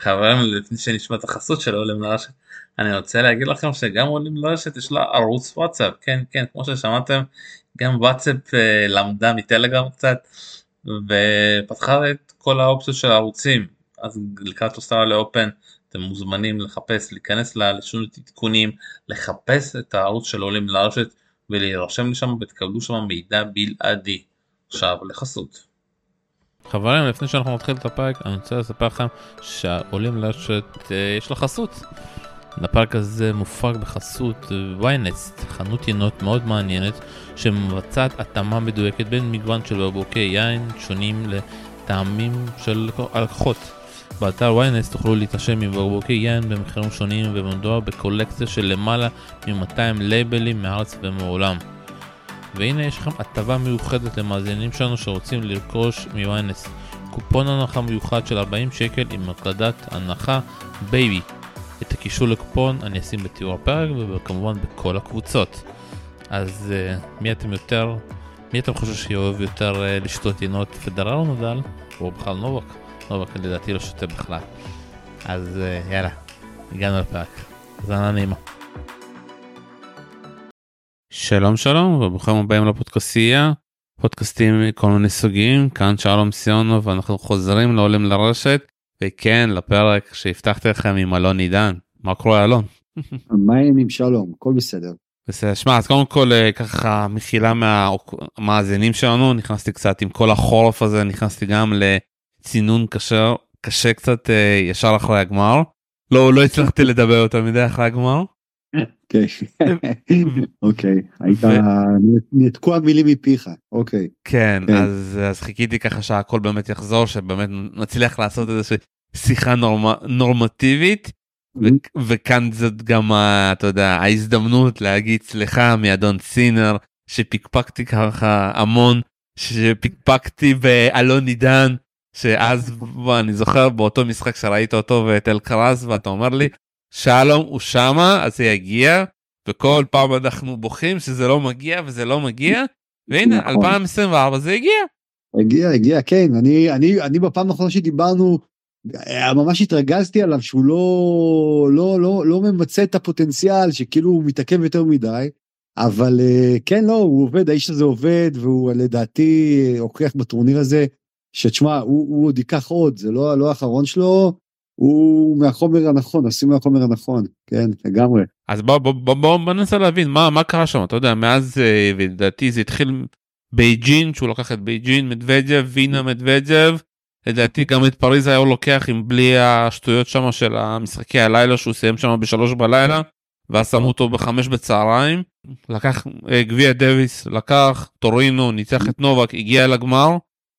חברים לפני שנשמע את החסות של עולים לרשת אני רוצה להגיד לכם שגם עולים לרשת יש לה ערוץ וואטסאפ כן כן כמו ששמעתם גם וואטסאפ אה, למדה מטלגרם קצת ופתחה את כל האופציות של הערוצים אז לקראת אוסטרליה לאופן אתם מוזמנים לחפש להיכנס ללשון עדכונים לחפש את הערוץ של עולים לרשת ולהירשם לשם ותקבלו שם מידע בלעדי. עכשיו לחסות. חברים לפני שאנחנו נתחיל את הפרק אני רוצה לספר לכם שעולים לרשת אה, יש לה חסות. הפרק הזה מופק בחסות ויינסט, חנות ינות מאוד מעניינת שמבצעת התאמה מדויקת בין מגוון של בקבוקי יין שונים לטעמים של הלקוחות. באתר ויינסט תוכלו להתרשם מבקבוקי יין במחירים שונים ומדובר בקולקציה של למעלה מ-200 לייבלים מארץ ומעולם. והנה יש לכם הטבה מיוחדת למאזינים שלנו שרוצים לרכוש מ-ynet. קופון הנחה מיוחד של 40 שקל עם הקלדת הנחה baby. את הקישור לקופון אני אשים בתיאור הפרק וכמובן בכל הקבוצות. אז uh, מי אתם יותר, מי אתם חושבים שאוהב יותר uh, לשתות ינות פדרל או נדל? או בכלל נובק? נובק לדעתי לא שותה בכלל. אז uh, יאללה, הגענו לפרק. האזנה נעימה. שלום שלום וברוכים הבאים לפודקאסייה פודקאסטים מכל מיני סוגים. כאן שלום סיונו ואנחנו חוזרים לעולים לרשת. וכן לפרק שהבטחתי לכם עם אלון עידן. מה קורה אלון? מה העניינים שלום? הכל בסדר. בסדר. שמע אז קודם כל אה, ככה מחילה מהמאזינים שלנו. נכנסתי קצת עם כל החורף הזה נכנסתי גם לצינון קשה קשה קצת אה, ישר אחרי הגמר. לא לא הצלחתי לדבר יותר מדי אחרי הגמר. אוקיי, אוקיי, היית נתקו המילים מפיך, אוקיי. כן, כן, אז חיכיתי ככה שהכל באמת יחזור, שבאמת נצליח לעשות איזושהי שיחה נורמטיבית, וכאן זאת גם, אתה יודע, ההזדמנות להגיד סליחה מאדון סינר, שפיקפקתי ככה המון, שפיקפקתי באלון עידן, שאז אני זוכר באותו משחק שראית אותו ואת אלקרז ואתה אומר לי שלום הוא שמה אז זה יגיע וכל פעם אנחנו בוכים שזה לא מגיע וזה לא מגיע והנה נכון. 2024 זה הגיע. הגיע הגיע כן אני אני אני בפעם האחרונה שדיברנו אה, ממש התרגזתי עליו שהוא לא לא לא לא ממצה את הפוטנציאל שכאילו הוא מתעכב יותר מדי אבל אה, כן לא הוא עובד האיש הזה עובד והוא לדעתי הוכיח בטורניר הזה שתשמע הוא, הוא עוד ייקח עוד זה לא לא האחרון שלו הוא מהחומר הנכון, עושים מהחומר הנכון, כן, לגמרי. אז בוא, בוא, בוא, בוא, בוא ננסה להבין מה, מה קרה שם, אתה יודע, מאז, אה, לדעתי זה התחיל בייג'ין, שהוא לקח את בייג'ין, מדבדב, וינה מדבדב, לדעתי גם את פריז היה הוא לוקח עם בלי השטויות שם של המשחקי הלילה שהוא סיים שם בשלוש בלילה, ואז שמו אותו בחמש בצהריים, לקח אה, גביע דוויס, לקח טורינו, ניצח את נובק, הגיע לגמר.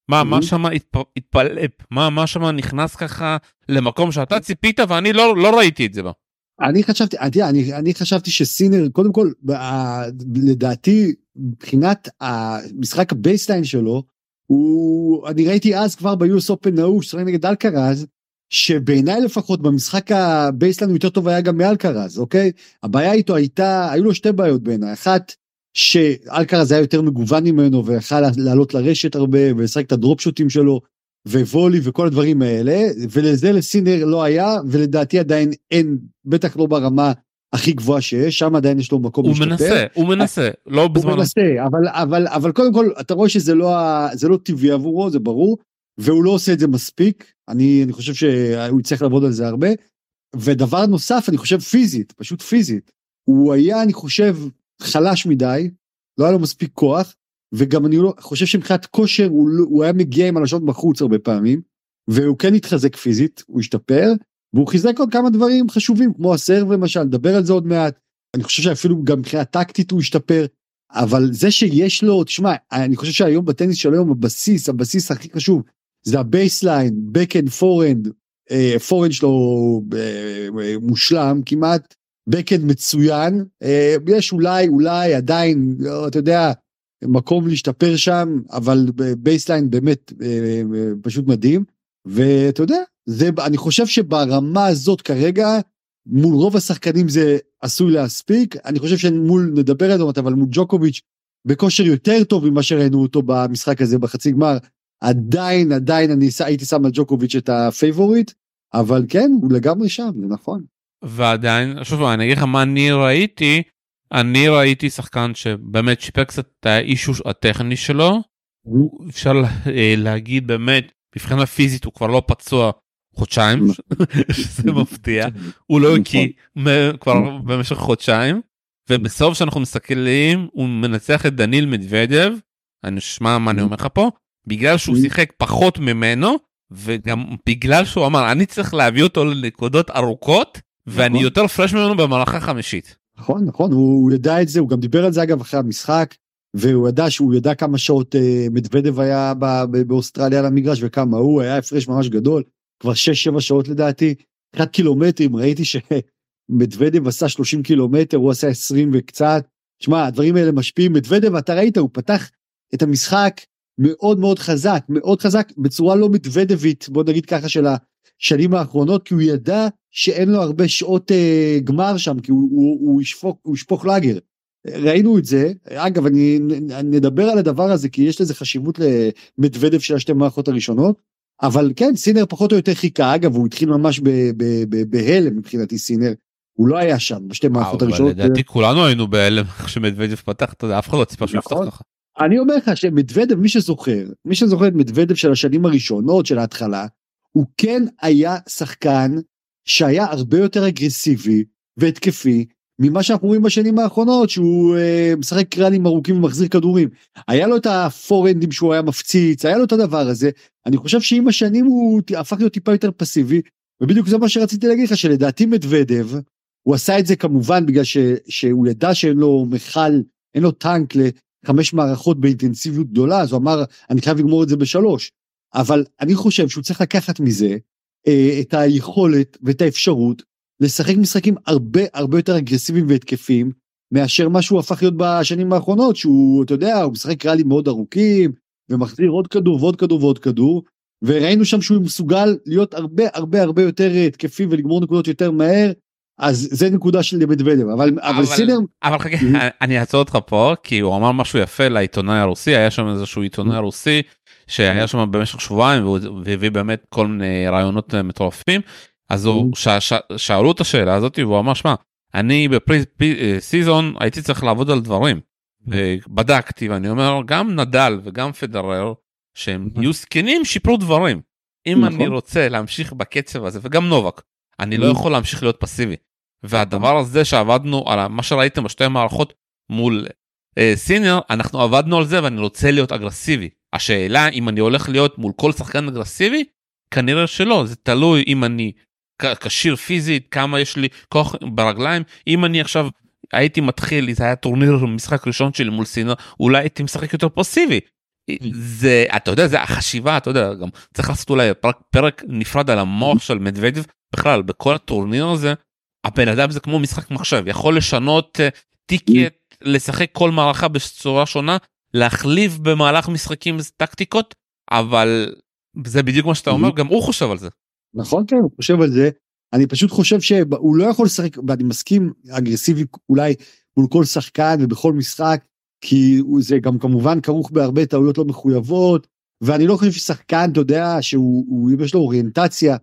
מה מה שם התהפך מה מה שם נכנס ככה למקום שאתה ציפית ואני לא לא ראיתי את זה בה. אני חשבתי אני אני חשבתי שסינר קודם כל לדעתי מבחינת המשחק ה baseline שלו הוא אני ראיתי אז כבר ב US Open ההוא ששחק נגד אלקרז שבעיניי לפחות במשחק ה baseline יותר טוב היה גם מאלקרז אוקיי? הבעיה איתו הייתה היו לו שתי בעיות בעיניי. אחת שאלקרז היה יותר מגוון ממנו ויכל לעלות לרשת הרבה ולשחק את ה drop shot ים שלו ו volley וכל הדברים האלה ולזה לסינר לא היה ולדעתי עדיין אין בטח לא ברמה הכי גבוהה שיש שם עדיין יש לו מקום הוא להשתפר. מנסה הוא מנסה לא בזמן הוא מנסה אבל אבל אבל קודם כל אתה רואה שזה לא זה לא טבעי עבורו זה ברור והוא לא עושה את זה מספיק אני אני חושב שהוא יצטרך לעבוד על זה הרבה ודבר נוסף אני חושב פיזית פשוט פיזית הוא היה אני חושב חלש מדי, לא היה לו מספיק כוח, וגם אני לא, חושב שמבחינת כושר הוא, לא, הוא היה מגיע עם הלשון בחוץ הרבה פעמים, והוא כן התחזק פיזית, הוא השתפר, והוא חיזק עוד כמה דברים חשובים, כמו הסרב למשל, נדבר על זה עוד מעט. אני חושב שאפילו גם מבחינה טקטית הוא השתפר, אבל זה שיש לו, תשמע, אני חושב שהיום בטניס של היום הבסיס, הבסיס הכי חשוב, זה ה baseline, backhand forehand, forehand שלו אה, אה, מושלם כמעט, backhand מצוין, אה, יש אולי, אולי עדיין, לא, אתה יודע, מקום להשתפר שם, אבל baseline באמת אה, אה, פשוט מדהים. ואתה יודע, זה, אני חושב שברמה הזאת כרגע, מול רוב השחקנים זה עשוי להספיק. אני חושב שמול, נדבר על זה, אבל מול ג'וקוביץ', בכושר יותר טוב ממה שראינו אותו במשחק הזה בחצי גמר, עדיין, עדיין אני הייתי שם על ג'וקוביץ' את הפייבוריט. אבל כן, הוא לגמרי שם, זה נכון. ועדיין, שוב, אני אגיד לך מה אני ראיתי, אני ראיתי שחקן שבאמת שיפר קצת את האישוש הטכני שלו, אפשר אה, להגיד באמת, מבחינה פיזית הוא כבר לא פצוע חודשיים, שזה מפתיע, הוא לא הקיא כבר במשך חודשיים, ובסוף שאנחנו מסתכלים הוא מנצח את דניל מדוודב, אני אשמע מה אני אומר לך פה, בגלל שהוא שיחק פחות ממנו, וגם בגלל שהוא אמר אני צריך להביא אותו לנקודות ארוכות, ואני נכון. יותר פרש ממנו במהלכה חמישית. נכון נכון הוא ידע את זה הוא גם דיבר על זה אגב אחרי המשחק והוא ידע שהוא ידע כמה שעות אה, מדוודב היה באוסטרליה על המגרש וכמה הוא היה הפרש ממש גדול כבר 6-7 שעות לדעתי. מבחינת קילומטרים ראיתי שמדוודב עשה 30 קילומטר הוא עשה 20 וקצת. שמע הדברים האלה משפיעים מדוודב אתה ראית הוא פתח את המשחק מאוד מאוד חזק מאוד חזק בצורה לא מדוודבית בוא נגיד ככה של השנים האחרונות כי הוא ידע שאין לו הרבה שעות אה, גמר שם כי הוא, הוא, הוא, ישפוק, הוא ישפוך לאגר. ראינו את זה אגב אני נדבר על הדבר הזה כי יש לזה חשיבות למדוודב של השתי מערכות הראשונות אבל כן סינר פחות או יותר חיכה אגב הוא התחיל ממש בהלם מבחינתי סינר הוא לא היה שם בשתי מערכות הראשונות. לדעתי כולנו היינו בהלם כשמדוודב פתח אתה יודע אף אחד לא ציפה שהוא יפתח נכון. ככה. אני אומר לך שמדוודב מי שזוכר מי שזוכר את מדוודב של השנים הראשונות של ההתחלה הוא כן היה שחקן שהיה הרבה יותר אגרסיבי והתקפי ממה שאנחנו רואים בשנים האחרונות שהוא אה, משחק קריאלים ארוכים ומחזיר כדורים. היה לו את הפורנדים שהוא היה מפציץ היה לו את הדבר הזה אני חושב שעם השנים הוא הפך להיות טיפה יותר פסיבי ובדיוק זה מה שרציתי להגיד לך שלדעתי מדוודב הוא עשה את זה כמובן בגלל ש, שהוא ידע שאין לו מכל אין לו טנק לחמש מערכות באינטנסיביות גדולה אז הוא אמר אני חייב לגמור את זה בשלוש אבל אני חושב שהוא צריך לקחת מזה אה, את היכולת ואת האפשרות לשחק משחקים הרבה הרבה יותר אגרסיביים והתקפיים מאשר מה שהוא הפך להיות בשנים האחרונות שהוא אתה יודע הוא משחק ריאלים מאוד ארוכים ומחזיר עוד כדור ועוד כדור ועוד כדור וראינו שם שהוא מסוגל להיות הרבה הרבה הרבה יותר התקפי ולגמור נקודות יותר מהר אז זה נקודה של מדוודב אבל אבל סינר אבל חכה אני אעצור אותך פה כי הוא אמר משהו יפה לעיתונאי הרוסי היה שם איזשהו עיתונאי רוסי שהיה שם במשך שבועיים והביא באמת כל מיני רעיונות מטורפים אז הוא שאלו את השאלה הזאת והוא אמר שמע אני בפרי סיזון הייתי צריך לעבוד על דברים. בדקתי ואני אומר גם נדל וגם פדרר שהם יהיו זקנים שיפרו דברים. אם אני נכון. רוצה להמשיך בקצב הזה וגם נובק אני לא יכול להמשיך להיות פסיבי. והדבר הזה שעבדנו על מה שראיתם בשתי המערכות מול אה, סינר אנחנו עבדנו על זה ואני רוצה להיות אגרסיבי. השאלה אם אני הולך להיות מול כל שחקן אגרסיבי כנראה שלא זה תלוי אם אני כשיר פיזית כמה יש לי כוח ברגליים אם אני עכשיו הייתי מתחיל זה היה טורניר משחק ראשון שלי מול סינר אולי הייתי משחק יותר פסיבי. זה אתה יודע זה החשיבה אתה יודע גם צריך לעשות אולי פרק, פרק נפרד על המוח של מדוודב בכלל בכל הטורניר הזה הבן אדם זה כמו משחק מחשב יכול לשנות uh, טיקט לשחק כל מערכה בצורה שונה להחליף במהלך משחקים טקטיקות אבל זה בדיוק מה שאתה אומר גם הוא חושב על זה. נכון כן הוא חושב על זה אני פשוט חושב שהוא לא יכול לשחק ואני מסכים אגרסיבי אולי מול כל שחקן ובכל משחק כי זה גם כמובן כרוך בהרבה טעויות לא מחויבות ואני לא חושב ששחקן אתה יודע שהוא יש לו אוריינטציה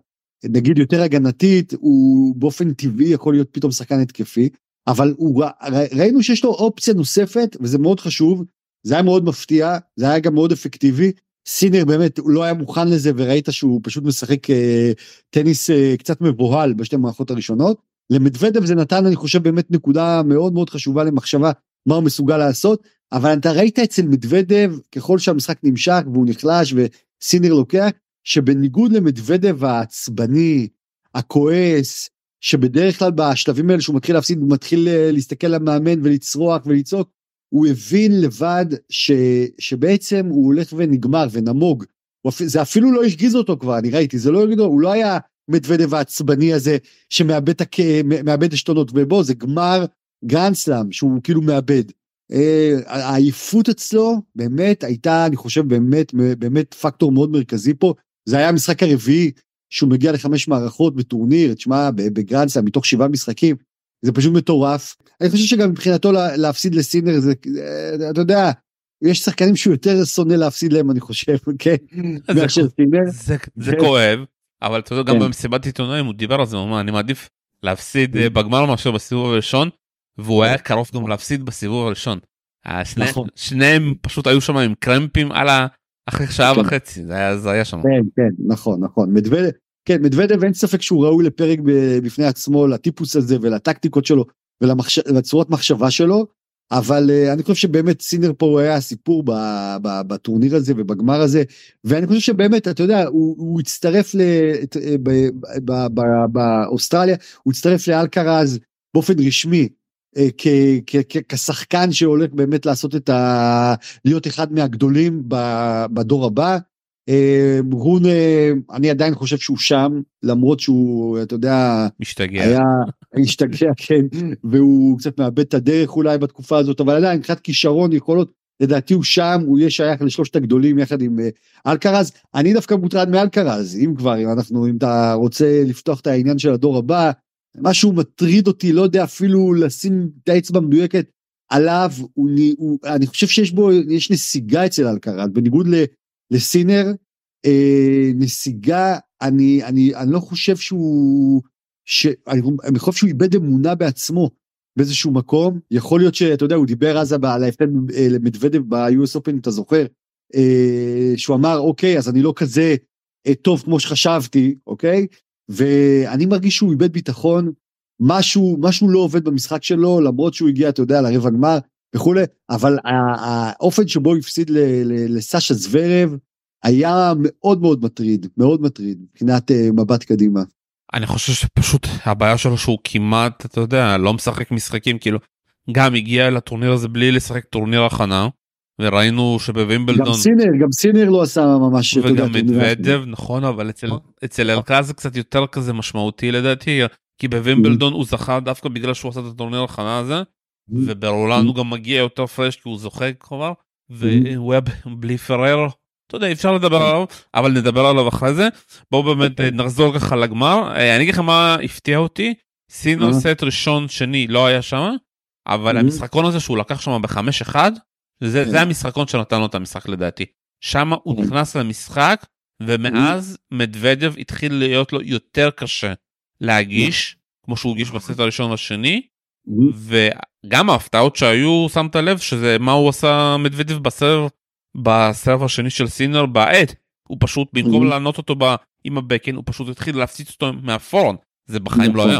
נגיד יותר הגנתית הוא באופן טבעי יכול להיות פתאום שחקן התקפי אבל הוא ראינו שיש לו אופציה נוספת וזה מאוד חשוב זה היה מאוד מפתיע זה היה גם מאוד אפקטיבי סינר באמת לא היה מוכן לזה וראית שהוא פשוט משחק אה, טניס אה, קצת מבוהל בשתי המערכות הראשונות. למדוודב זה נתן אני חושב באמת נקודה מאוד מאוד חשובה למחשבה מה הוא מסוגל לעשות אבל אתה ראית אצל מדוודב ככל שהמשחק נמשך והוא נחלש וסינר לוקח שבניגוד למדוודב העצבני הכועס שבדרך כלל בשלבים האלה שהוא מתחיל להפסיד הוא מתחיל אה, להסתכל על המאמן ולצרוח ולצעוק הוא הבין לבד ש, שבעצם הוא הולך ונגמר ונמוג. זה אפילו לא השגיז אותו כבר, אני ראיתי, זה לא הרגיז הוא לא היה מדוודב העצבני הזה שמאבד. מאבד עשתונות, ובוא, זה גמר גרנדסלאם שהוא כאילו מאבד. אה, העייפות אצלו באמת הייתה, אני חושב, באמת, באמת פקטור מאוד מרכזי פה. זה היה המשחק הרביעי שהוא מגיע לחמש מערכות בטורניר, תשמע, בגרנדסלאם מתוך שבעה משחקים, זה פשוט מטורף. אני חושב שגם מבחינתו להפסיד לסינר זה, אתה יודע, יש שחקנים שהוא יותר שונא להפסיד להם אני חושב, כן, מאשר סינר. זה כואב, אבל אתה יודע גם כן. במסיבת עיתונאים הוא דיבר על זה הוא אמר אני מעדיף להפסיד אה, בגמר מאשר בסיבוב הראשון והוא היה קרוב גם להפסיד בסיבוב הראשון. השני- נכון. שניהם פשוט היו שם עם קרמפים על ה... אחרי שעה כן. וחצי זה היה זה היה שם. כן, כן, נכון, נכון. מדוודב, כן, מדוודב אין ספק שהוא ראוי לפרק בפני עצמו, לטיפוס הזה ולטקטיקות שלו ולצורת מחשבה שלו, אבל uh, אני חושב שבאמת סינר פה היה הסיפור ב, ב, בטורניר הזה ובגמר הזה, ואני חושב שבאמת, אתה יודע, הוא, הוא הצטרף ל, אה, ב- ב- ב- באוסטרליה, הוא הצטרף לאלקרז באופן רשמי. אה, כשחקן שהולך באמת לעשות את ה... להיות אחד מהגדולים בדור הבא. אה, רון, אה, אני עדיין חושב שהוא שם, למרות שהוא, אתה יודע, משתגע. היה השתגע, כן, והוא קצת מאבד את הדרך אולי בתקופה הזאת, אבל עדיין, מבחינת כישרון, יכולות, לדעתי הוא שם, הוא יהיה שייך לשלושת הגדולים יחד עם אלקרז. אני דווקא מוטרד מאלקרז, אם כבר, אם אנחנו, אם אתה רוצה לפתוח את העניין של הדור הבא, משהו מטריד אותי, לא יודע אפילו לשים את האצבע המדויקת עליו, הוא, הוא, אני חושב שיש בו, יש נסיגה אצל אלקרז, בניגוד ל, לסינר, אה, נסיגה, אני, אני, אני לא חושב שהוא, ש, אני, אני חושב שהוא איבד אמונה בעצמו באיזשהו מקום, יכול להיות שאתה יודע, הוא דיבר אז על ההבדל אה, למדוודב ב-US Open, אתה זוכר, אה, שהוא אמר, אוקיי, אז אני לא כזה אה, טוב כמו שחשבתי, אוקיי? ואני מרגיש שהוא איבד ביטחון, משהו, משהו לא עובד במשחק שלו, למרות שהוא הגיע, אתה יודע, לרבע גמר וכולי, אבל האופן שבו הוא הפסיד ל- ל- לסשה זוורב היה מאוד מאוד מטריד, מאוד מטריד, מבחינת אה, מבט קדימה. אני חושב שפשוט הבעיה שלו שהוא כמעט אתה יודע לא משחק משחקים כאילו גם הגיע לטורניר הזה בלי לשחק טורניר הכנה וראינו גם שבווימבלדון סינר, גם סינר לא עשה ממש, וגם. מדוודב נכון אבל אצל אצל אלקרז זה קצת יותר כזה משמעותי לדעתי כי בווימבלדון הוא זכה דווקא בגלל שהוא עשה את הטורניר הכנה הזה וברולנד הוא גם מגיע יותר fresh כי הוא זוכה כבר והוא היה בלי פרר. אתה יודע אפשר לדבר עליו אבל נדבר עליו אחרי זה בואו באמת אה, נחזור ככה לגמר אה, אני אגיד לך מה הפתיע אותי סינר אה. סט ראשון שני לא היה שם אבל אה. המשחקון הזה שהוא לקח שם בחמש אחד זה כן. זה המשחקון שנתן לו את המשחק לדעתי שם הוא אה. נכנס למשחק ומאז מדוודב התחיל להיות לו יותר קשה להגיש כמו שהוא הגיש בסט הראשון והשני וגם ההפתעות שהיו שמת לב שזה מה הוא עשה מדוודב בסרב בסרב השני של סינר בעט הוא פשוט במקום. לענות אותו עם הבקן הוא פשוט התחיל להפציץ אותו מהפורן זה בחיים לא נכון. היה.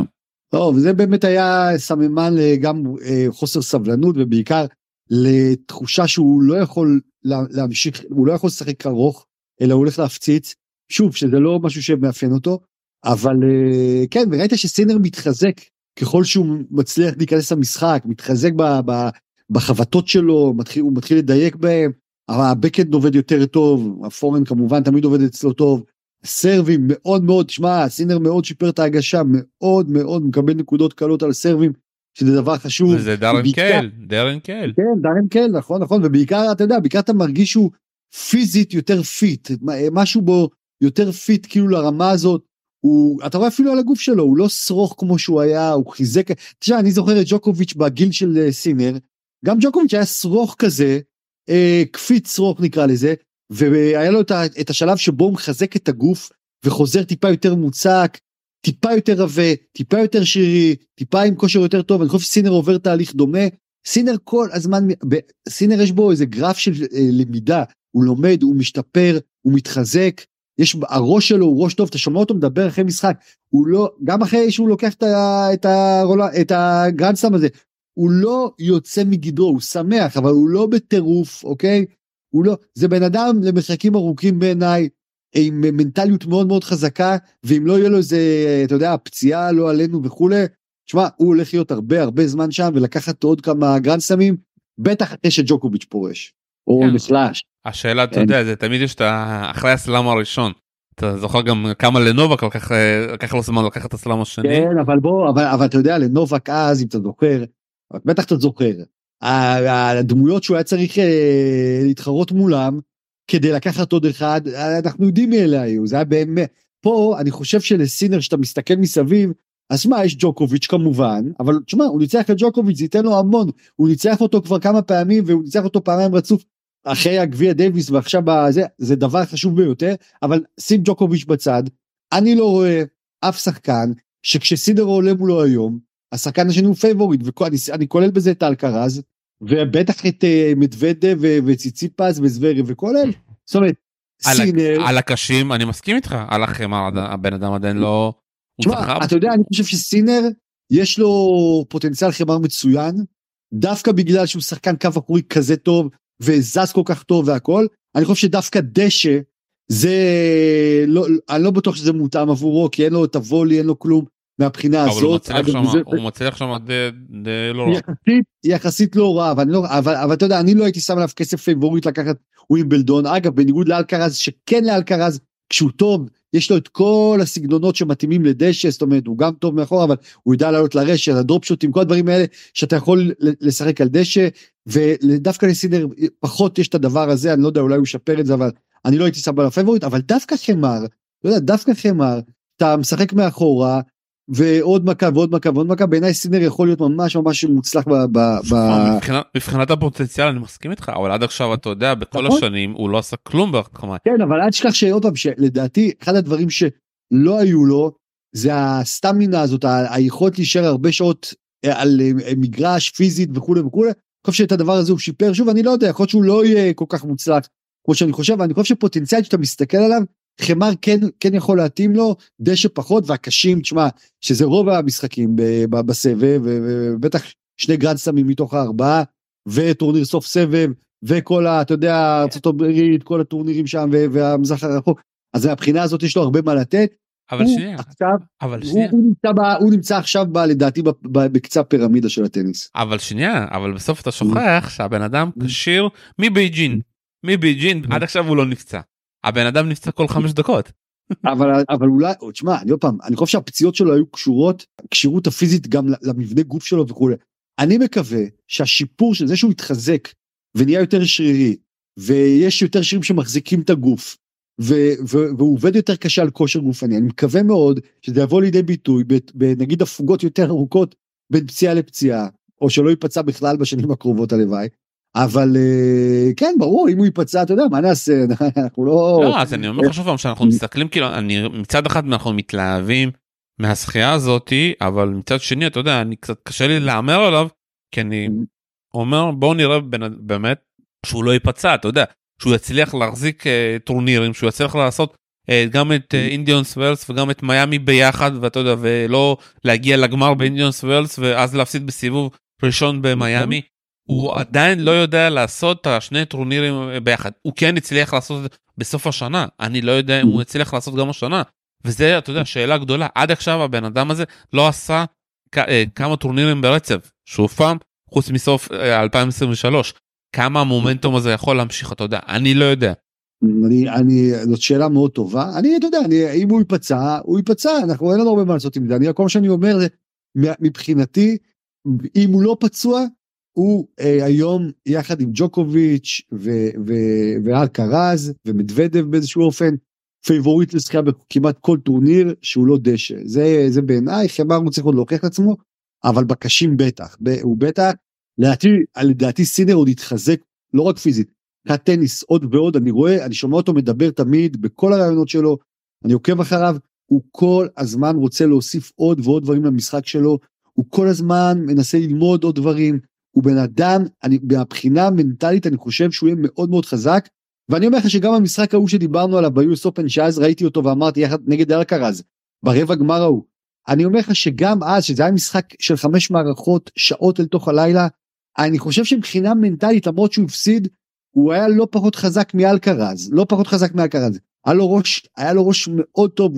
טוב, זה באמת היה סממן גם אה, חוסר סבלנות ובעיקר לתחושה שהוא לא יכול לה, להמשיך, הוא לא יכול לשחק ארוך, אלא הוא הולך להפציץ. שוב, שזה לא משהו שמאפיין אותו, אבל אה, כן, וראית שסינר מתחזק ככל שהוא מצליח להיכנס למשחק, מתחזק ב, ב, בחבטות שלו, מתחיל, הוא מתחיל לדייק בהם, הבקאנד עובד יותר טוב, הפורן כמובן תמיד עובד אצלו טוב, סרבים מאוד מאוד, שמע, סינר מאוד שיפר את ההגשה, מאוד מאוד מקבל נקודות קלות על סרבים, שזה דבר חשוב. וזה דארן בעיקר- קייל דארן קייל. כן, דארן קל, נכון, נכון, ובעיקר, אתה יודע, בעיקר אתה מרגיש שהוא פיזית יותר fit, משהו בו יותר fit כאילו לרמה הזאת. הוא, אתה רואה אפילו על הגוף שלו, הוא לא שרוך כמו שהוא היה, הוא חיזק, תשמע, אני זוכר את ג'וקוביץ' בגיל של אה, סינר, גם ג'וקוביץ' היה שרוך כזה, אה, קפיץ שרוך נקרא לזה, והיה לו את, את השלב שבו הוא מחזק את הגוף, וחוזר טיפה יותר מוצק, טיפה יותר עבה, טיפה יותר שרירי, טיפה עם כושר יותר טוב, אני חושב שסינר עובר תהליך דומה. סינר כל הזמן, סינר יש בו איזה גרף של אה, למידה, הוא לומד, הוא משתפר, הוא מתחזק, יש, הראש שלו הוא ראש טוב, אתה שומע אותו מדבר אחרי משחק, הוא לא, גם אחרי שהוא לוקח את, ה, את, הרולה, את הגרנדסטאם הזה, הוא לא יוצא מגדרו, הוא שמח, אבל הוא לא בטירוף, אוקיי? הוא לא, זה בן אדם למרחקים ארוכים בעיניי, עם מנטליות מאוד מאוד חזקה, ואם לא יהיה לו איזה, אתה יודע, פציעה לא עלינו וכולי, תשמע, הוא הולך להיות הרבה הרבה זמן שם ולקחת עוד כמה גרנדסטאמים, בטח אחרי שג'וקוביץ' פורש, או כן. נחלש. השאלה אתה כן. יודע זה תמיד יש את ה... אחרי הסלאם הראשון. אתה זוכר גם כמה לנובק לקח לקח לו זמן לקחת את הסלאם השני. כן, אבל בוא, אבל, אבל אתה יודע, לנובק אז, אם אתה זוכר, בטח אתה זוכר, הדמויות שהוא היה צריך אה, להתחרות מולם, כדי לקחת עוד אחד, אנחנו יודעים מי אלה היו, זה היה באמת, פה אני חושב שלסינר, שאתה מסתכל מסביב, אז שמע, יש ג'וקוביץ' כמובן, אבל תשמע, הוא ניצח את ג'וקוביץ', זה ייתן לו המון, הוא ניצח אותו כבר כמה פעמים, והוא ניצח אותו פעמיים רצוף, אחרי הגביע דייוויס ועכשיו בזה, זה דבר חשוב ביותר, אבל שים ג'וקוביץ' בצד, אני לא רואה אף שחקן שכשסינר עולה מולו היום, השחקן השני הוא פייבוריט, ואני כולל בזה את אלקרז, ובטח את אה, מדוודב וציציפס וזברב וכל אלה. זאת אומרת, סינר... על הקשים אני מסכים איתך על החמר הבן אדם עדיין לא. תשמע, אתה יודע אני חושב שסינר יש לו פוטנציאל חמר מצוין דווקא בגלל שהוא שחקן קו אחורי כזה טוב וזז כל כך טוב והכל אני חושב שדווקא דשא זה לא אני לא בטוח שזה מותאם עבורו כי אין לו את ה volley אין לו כלום מהבחינה אבל הזאת. הוא מצליח שם די לא רע. יחסית, יחסית לא רע אבל, לא, אבל, אבל אתה יודע אני לא הייתי שם עליו כסף פייבוריט לקחת ווימבלדון אגב בניגוד לאלקרז שכן לאלקרז כשהוא טוב יש לו את כל הסגנונות שמתאימים לדשא זאת אומרת הוא גם טוב מאחור אבל הוא יודע לעלות לרשת ה drop shot ים כל הדברים האלה שאתה יכול לשחק על דשא ודווקא לסינר פחות יש את הדבר הזה אני לא יודע אולי הוא ישפר את זה אבל אני לא הייתי שם על הפייבוריט אבל דווקא חמר, לא יודע, דווקא חמר אתה משחק מאחורה ועוד מכה ועוד מכה ועוד מכה בעיניי סינר יכול להיות ממש ממש מוצלח ב... מבחינת הפוטנציאל אני מסכים איתך אבל עד עכשיו אתה יודע בכל נכון. השנים הוא לא עשה כלום בהחמר. כן אבל אל תשכח שעוד פעם שלדעתי אחד הדברים שלא היו לו זה הסטמינה הזאת היכולת להישאר הרבה שעות אה, על אה, מגרש פיזית וכולי וכולי. אני חושב שאת הדבר הזה הוא שיפר שוב אני לא יודע יכול להיות שהוא לא יהיה כל כך מוצלח כמו שאני חושב ואני חושב שפוטנציאל שאתה מסתכל עליו חמר כן כן יכול להתאים לו דשא פחות והקשים תשמע שזה רוב המשחקים בסבב ובטח שני גרנד סמים מתוך הארבעה וטורניר סוף סבב וכל ה... אתה יודע ארצות הברית כל הטורנירים שם והמזרח הרחוק אז מהבחינה הזאת יש לו הרבה מה לתת. אבל שנייה עכשיו אבל הוא, שנייה הוא, נמצא ב, הוא נמצא עכשיו ב, לדעתי ב, ב, בקצה הפירמידה של הטניס. אבל שנייה אבל בסוף אתה שוכח שהבן אדם כשיר מבייג'ין מבייג'ין עד עכשיו הוא לא נפצע. הבן אדם נפצע כל חמש דקות. אבל אבל אולי תשמע אני עוד פעם אני חושב שהפציעות שלו היו קשורות כשירות הפיזית גם למבנה גוף שלו וכולי. אני מקווה שהשיפור של זה שהוא התחזק ונהיה יותר שרירי ויש יותר שרירים שמחזיקים את הגוף ו- ו- והוא עובד יותר קשה על כושר גופני אני מקווה מאוד שזה יבוא לידי ביטוי בנגיד הפוגות יותר ארוכות בין פציעה לפציעה או שלא ייפצע בכלל בשנים הקרובות הלוואי. אבל אה, כן ברור אם הוא ייפצע אתה יודע מה נעשה אנחנו לא לא אז אני אומר לך שוב פעם שאנחנו מסתכלים כאילו אני מצד אחד אנחנו מתלהבים מהשחייה הזאתי אבל מצד שני אתה יודע אני קצת קשה לי להמר עליו כי אני אומר בוא נראה באמת שהוא לא ייפצע אתה יודע שהוא יצליח להחזיק אה, טורנירים שהוא יצליח לעשות אה, גם את אינדיונס ווילס וגם את מיאמי ביחד ואתה יודע ולא להגיע לגמר באינדיונס ווילס ואז להפסיד בסיבוב ראשון במיאמי. הוא עדיין לא יודע לעשות את השני טורנירים ביחד. הוא כן הצליח לעשות את זה בסוף השנה. אני לא יודע אם הוא הצליח לעשות גם השנה. וזה אתה יודע שאלה גדולה. עד עכשיו הבן אדם הזה לא עשה כמה טורנירים ברצף. שוב פעם חוץ מסוף 2023 כמה המומנטום הזה יכול להמשיך אתה יודע? אני לא יודע. אני אני זאת שאלה מאוד טובה. אני אתה יודע אני אם הוא ייפצע הוא ייפצע. אנחנו אין לנו הרבה מה לעשות עם זה. אני כל מה שאני אומר מבחינתי אם הוא לא פצוע הוא אה, היום יחד עם ג'וקוביץ' ואלקרז ומדוודב באיזשהו אופן פייבוריט לזכייה בכמעט כל טורניר שהוא לא דשא. זה זה בעיניי חמר הוא צריך עוד להוכיח את עצמו אבל בקשים בטח. הוא בטח לדעתי לדעתי סינר עוד יתחזק לא רק פיזית הטניס עוד ועוד אני רואה אני שומע אותו מדבר תמיד בכל הראיונות שלו אני עוקב אחריו הוא כל הזמן רוצה להוסיף עוד ועוד דברים למשחק שלו הוא כל הזמן מנסה ללמוד עוד דברים הוא בן אדם, אני, מהבחינה המנטלית אני חושב שהוא יהיה מאוד מאוד חזק, ואני אומר לך שגם המשחק ההוא שדיברנו עליו ביוס אופן, שאז ראיתי אותו ואמרתי יחד נגד אלקרז, ברבע גמר ההוא, אני אומר לך שגם אז, שזה היה משחק של חמש מערכות, שעות אל תוך הלילה, אני חושב שמבחינה מנטלית, למרות שהוא הפסיד, הוא היה לא פחות חזק מאלקרז, לא פחות חזק מאלקרז. היה לו ראש, היה לו ראש מאוד טוב,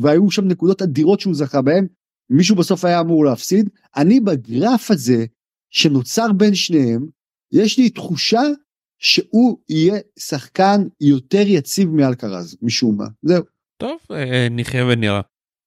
והיו שם נקודות אדירות שהוא זכה בהן, מישהו בסוף היה אמור להפסיד. אני בגרף הזה, שנוצר בין שניהם, יש לי תחושה שהוא יהיה שחקן יותר יציב מאלקרז, משום מה. זהו. טוב, אה, נחיה ונראה.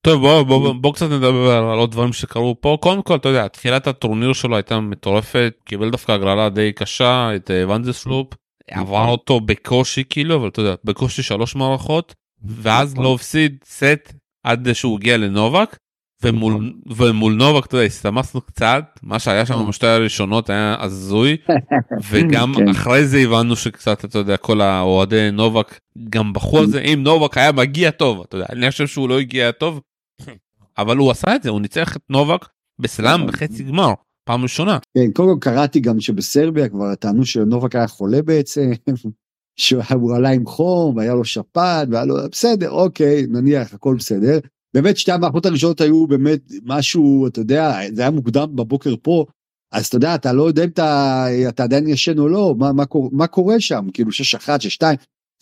טוב בוא בוא בוא, בוא קצת נדבר על עוד דברים שקרו פה קודם כל אתה יודע תחילת הטורניר שלו הייתה מטורפת קיבל דווקא הגרלה די קשה את אה, ואנדסלופ עבר אותו בקושי כאילו אבל אתה יודע בקושי שלוש מערכות ואז לא הפסיד סט עד שהוא הגיע לנובק ומול, ומול נובק, אתה יודע, הסתמסנו קצת, מה שהיה שם נכון. בשתי הראשונות היה הזוי, וגם כן. אחרי זה הבנו שקצת, אתה יודע, כל האוהדי נובק גם בחו על זה, אם נובק היה מגיע טוב, אתה יודע, אני חושב שהוא לא הגיע טוב, אבל הוא עשה את זה, הוא ניצח את נובק בסלאם נכון. בחצי גמר, פעם ראשונה. כן, קודם כל קראתי גם שבסרביה כבר טענו שנובק היה חולה בעצם, שהוא עלה עם חום והיה לו שפעת והיה לו בסדר אוקיי נניח הכל בסדר. באמת שתי המערכות הראשונות היו באמת משהו אתה יודע זה היה מוקדם בבוקר פה אז אתה יודע אתה לא יודע אם אתה, אתה עדיין ישן או לא מה, מה, קור- מה קורה שם? כאילו 6-1 6-2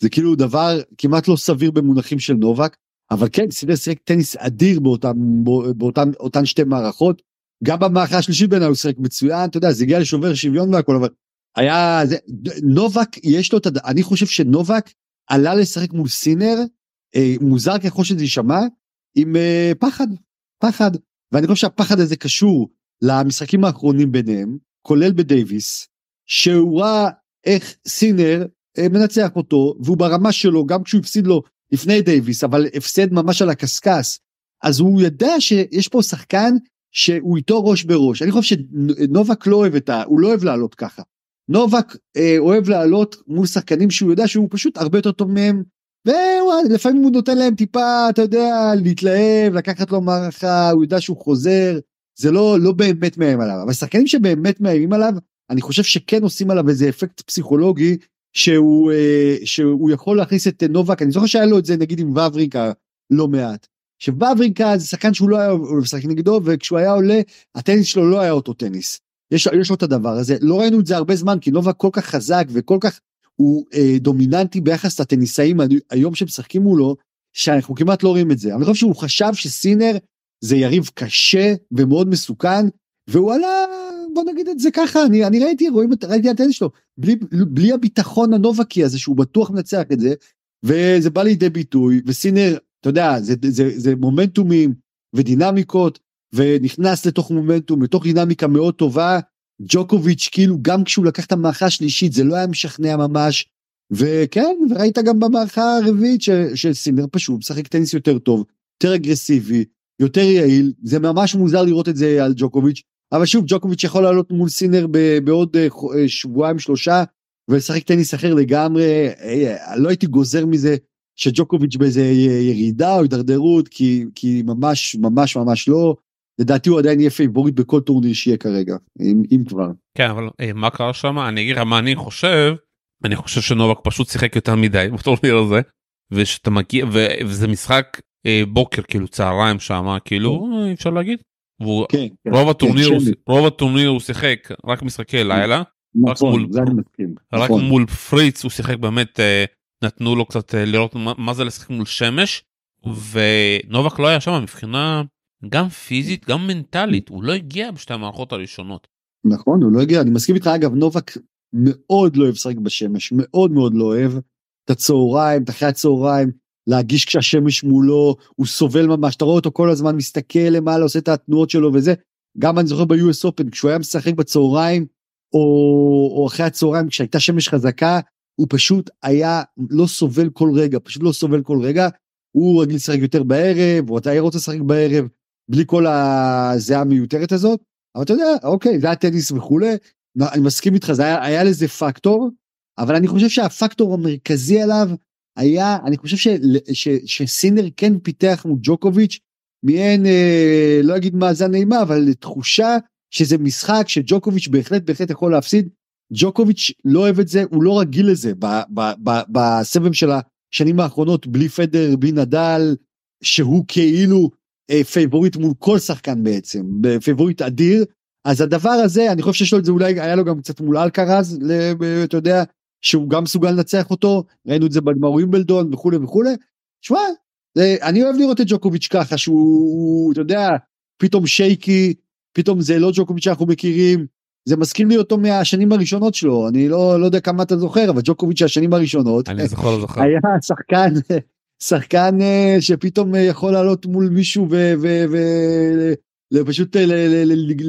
זה כאילו דבר כמעט לא סביר במונחים של נובק אבל כן סינר שיחק טניס אדיר באותם באותן אותן שתי מערכות. גם במערכה השלישית בעיניי הוא שיחק מצוין, אתה יודע, זה הגיע לשובר שוויון והכל, אבל היה, זה, נובק, יש לו את, הד- אני חושב שנובק עלה לשחק מול סינר, אה, מוזר ככל שזה יישמע, עם אה, פחד, פחד, ואני חושב שהפחד הזה קשור למשחקים האחרונים ביניהם, כולל בדייוויס, שהוא ראה איך סינר אה, מנצח אותו, והוא ברמה שלו, גם כשהוא הפסיד לו לפני דייוויס, אבל הפסד ממש על הקשקש, אז הוא ידע שיש פה שחקן שהוא איתו ראש בראש. אני חושב שנובק לא אוהב את ה... הוא לא אוהב לעלות ככה. נובק אה, אוהב לעלות מול שחקנים שהוא יודע שהוא פשוט הרבה יותר טוב מהם, ולפעמים הוא נותן להם טיפה, אתה יודע, להתלהב, לקחת לו מערכה, הוא יודע שהוא חוזר, זה לא, לא באמת מאיים עליו. אבל שחקנים שבאמת מאיימים עליו, אני חושב שכן עושים עליו איזה אפקט פסיכולוגי, שהוא, אה, שהוא יכול להכניס את נובק, אני זוכר שהיה לו את זה נגיד עם וברינקה לא מעט. שוורברינקה זה שחקן שהוא לא היה לשחק נגדו וכשהוא היה עולה הטניס שלו לא היה אותו טניס. יש, יש לו את הדבר הזה לא ראינו את זה הרבה זמן כי נובק כל כך חזק וכל כך הוא אה, דומיננטי ביחס לטניסאים היום שמשחקים מולו שאנחנו כמעט לא רואים את זה אני חושב שהוא חשב שסינר זה יריב קשה ומאוד מסוכן והוא עלה בוא נגיד את זה ככה אני, אני ראיתי רואים ראיתי את הטניס שלו בלי, בלי הביטחון הנובקי הזה שהוא בטוח מנצח את זה וזה בא לידי ביטוי וסינר אתה יודע, זה, זה, זה מומנטומים ודינמיקות, ונכנס לתוך מומנטום, לתוך דינמיקה מאוד טובה. ג'וקוביץ', כאילו, גם כשהוא לקח את המערכה השלישית, זה לא היה משכנע ממש. וכן, וראית גם במערכה הרביעית ש, שסינר פשוט משחק טניס יותר טוב, יותר אגרסיבי, יותר יעיל. זה ממש מוזר לראות את זה על ג'וקוביץ', אבל שוב, ג'וקוביץ' יכול לעלות מול סינר בעוד uh, שבועיים שלושה, ולשחק טניס אחר לגמרי. אה, לא הייתי גוזר מזה שג'וקוביץ' באיזה ירידה או הידרדרות כי כי ממש ממש ממש לא לדעתי הוא עדיין יהיה פייבוריט בכל טורניר שיהיה כרגע אם, אם כבר. כן אבל אה, מה קרה שם אני אגיד לך מה אני חושב אני חושב שנובק פשוט שיחק יותר מדי בטורניר הזה ושאתה מגיע ו- וזה משחק אה, בוקר כאילו צהריים שם כאילו אה, אפשר להגיד. והוא, כן, כן, רוב הטורניר כן, הוא-. רוב הטורניר הוא שיחק רק משחקי לילה נכון, מול- זה אני מסכים. רק נכון. מול פריץ הוא שיחק באמת אה, נתנו לו קצת אה, לראות מה, מה זה לשחק מול שמש ונובק לא היה שם מבחינה גם פיזית גם מנטלית הוא לא הגיע בשתי המערכות הראשונות. נכון הוא לא הגיע. אני מסכים איתך אגב נובק מאוד לא אוהב לשחק בשמש מאוד מאוד לא אוהב את הצהריים את אחרי הצהריים להגיש כשהשמש מולו הוא סובל ממש אתה רואה אותו כל הזמן מסתכל למעלה עושה את התנועות שלו וזה. גם אני זוכר ב-US Open כשהוא היה משחק בצהריים או, או אחרי הצהריים כשהייתה שמש חזקה הוא פשוט היה לא סובל כל רגע פשוט לא סובל כל רגע. הוא רגיל לשחק יותר בערב או אתה רוצה לשחק בערב בלי כל הזיעה המיותרת הזאת אבל אתה יודע אוקיי זה היה טניס וכולי אני מסכים איתך זה היה, היה לזה פקטור אבל אני חושב שהפקטור המרכזי עליו היה אני חושב ש, ש, שסינר כן פיתח מול ג'וקוביץ' מעין אה, לא אגיד מאזן אימה אבל תחושה שזה משחק שג'וקוביץ' בהחלט בהחלט יכול להפסיד. ג'וקוביץ' לא אוהב את זה הוא לא רגיל לזה בסבב של השנים האחרונות בלי פדרר בלי נדל שהוא כאילו פייבוריט מול כל שחקן בעצם פייבוריט אדיר אז הדבר הזה אני חושב שיש לו את זה אולי היה לו גם קצת מול אלקרז אתה יודע שהוא גם מסוגל לנצח אותו ראינו את זה בגמר ווימבלדון וכולי וכולי. שמע זה- אני אוהב לראות את ג'וקוביץ' ככה שהוא אתה יודע פתאום שייקי פתאום זה לא ג'וקוביץ' שאנחנו מכירים זה מזכיר לי אותו מהשנים הראשונות שלו אני לא לא יודע כמה אתה זוכר אבל ג'וקוביץ' השנים הראשונות אני זוכר לא זוכר. היה שחקן שחקן אה, שפתאום אה, יכול לעלות מול מישהו ופשוט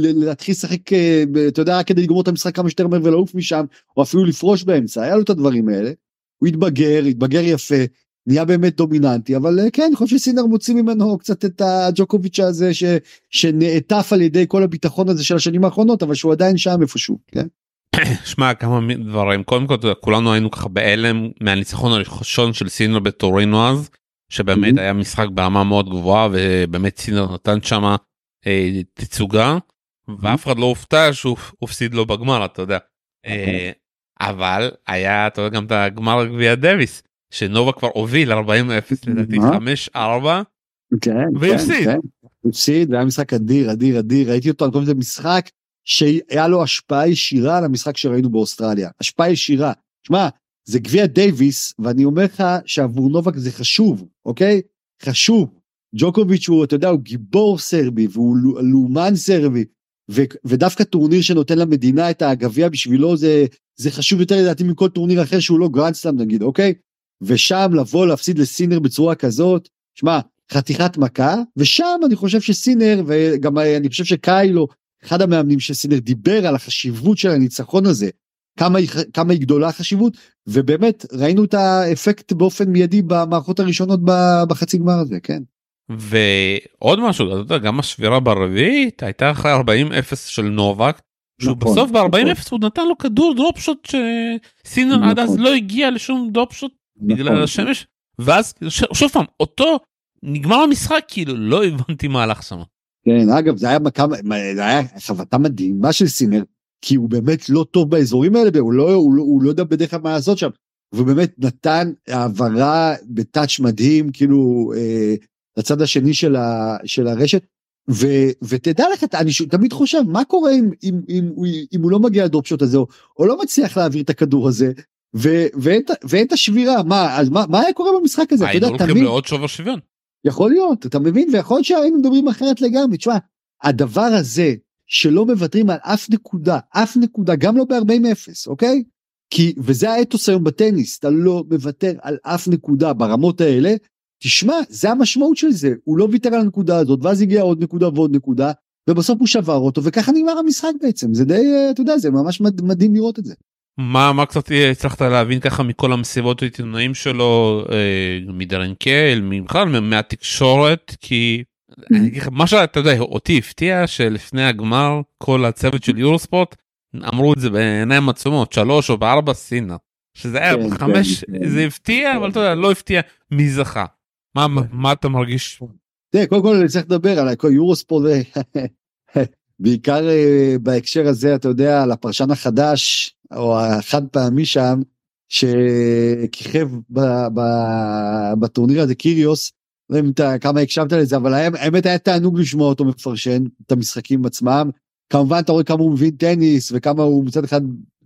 להתחיל לשחק אה, אתה יודע רק כדי לגמור את המשחק כמה שיותר מהר ולעוף משם או אפילו לפרוש באמצע היה לו את הדברים האלה. הוא התבגר התבגר יפה נהיה באמת דומיננטי אבל אה, כן אני חושב שסינר מוציא ממנו קצת את הג'וקוביץ' הזה שנעטף על ידי כל הביטחון הזה של השנים האחרונות אבל שהוא עדיין שם איפשהו כן. שמע כמה דברים. קודם כל כולנו היינו ככה בהלם מהניצחון הראשון של סינר בטורינו אז שבאמת היה משחק ברמה מאוד גבוהה ובאמת סינר נתן שמה אה, תצוגה ואף אחד לא הופתע שהוא הפסיד לו בגמר אתה יודע. אה, אבל היה אתה יודע גם את הגמר גביע דוויס שנובה כבר הוביל 40-0 לדעתי 5-4 כן, והפסיד. כן, הפסיד והיה משחק אדיר אדיר אדיר. ראיתי אותו אני קוראים לזה משחק שהיה לו השפעה ישירה על המשחק שראינו באוסטרליה. השפעה ישירה. שמע זה גביע דייוויס ואני אומר לך שעבור נובק זה חשוב אוקיי? חשוב. ג'וקוביץ' הוא אתה יודע הוא גיבור סרבי והוא לאומן סרבי ו, ודווקא טורניר שנותן למדינה את הגביע בשבילו זה זה חשוב יותר לדעתי מכל טורניר אחר שהוא לא גרנדסלאם נגיד אוקיי? ושם לבוא להפסיד לסינר בצורה כזאת שמע חתיכת מכה ושם אני חושב שסינר וגם אני חושב שקייל אחד המאמנים של סינר דיבר על החשיבות של הניצחון הזה כמה היא, כמה היא גדולה החשיבות ובאמת ראינו את האפקט באופן מיידי במערכות הראשונות בחצי גמר הזה כן. ועוד משהו אתה יודע גם השבירה ברביעית הייתה אחרי 40-0 של נובק. שהוא נכון, בסוף ב-40-0 נכון. הוא נתן לו כדור דרופ שוט שסינר עד אז נכון. לא הגיע לשום דרופ שוט בגלל נכון. השמש ואז שוב פעם אותו נגמר המשחק כאילו לא הבנתי מה הלך שם. כן אגב זה היה מכה זה היה חבטה מדהימה של סינר כי הוא באמת לא טוב באזורים האלה הוא לא הוא לא, הוא לא יודע בדרך כלל מה לעשות שם. והוא באמת נתן העברה בטאץ' מדהים כאילו אה, לצד השני של, ה, של הרשת. ו, ותדע לך אני ש- תמיד חושב מה קורה אם, אם, אם, אם, הוא לא מגיע לדרופשוט הזה או, או לא מצליח להעביר את הכדור הזה ו, ואין, ואין את השבירה מה אז מה, מה היה קורה במשחק הזה אתה היינו הולכים לעוד שובר שוויון. יכול להיות, אתה מבין? ויכול להיות שהיינו מדברים אחרת לגמרי. תשמע, הדבר הזה שלא מוותרים על אף נקודה, אף נקודה, גם לא ב-40-0, אוקיי? כי, וזה האתוס היום בטניס, אתה לא מוותר על אף נקודה ברמות האלה. תשמע, זה המשמעות של זה, הוא לא ויתר על הנקודה הזאת, ואז הגיע עוד נקודה ועוד נקודה, ובסוף הוא שבר אותו, וככה נגמר המשחק בעצם. זה די, אה, אתה יודע, זה ממש מד- מדהים לראות את זה. מה מה קצת הצלחת להבין ככה מכל המסיבות העיתונאים שלו אה, מדרן קייל בכלל מה- מהתקשורת כי אני אגיד לך, מה שאתה יודע אותי הפתיע שלפני הגמר כל הצוות של יורוספורט אמרו את זה בעיניים עצומות שלוש או בארבע סינה שזה היה כן, חמש כן, כן. זה הפתיע אבל אתה יודע לא הפתיע מי זכה. מה מה- מה אתה מרגיש? תראה, קודם כל אני צריך לדבר על הכל יורוספורט, בעיקר אה, בהקשר הזה, אתה יודע, על הפרשן החדש, או החד פעמי שם, שכיכב בטורניר הזה, קיריוס, לא יודע כמה הקשבת לזה, אבל האמת היה תענוג לשמוע אותו מפרשן את המשחקים עצמם. כמובן אתה רואה כמה הוא מבין טניס, וכמה הוא מצד אחד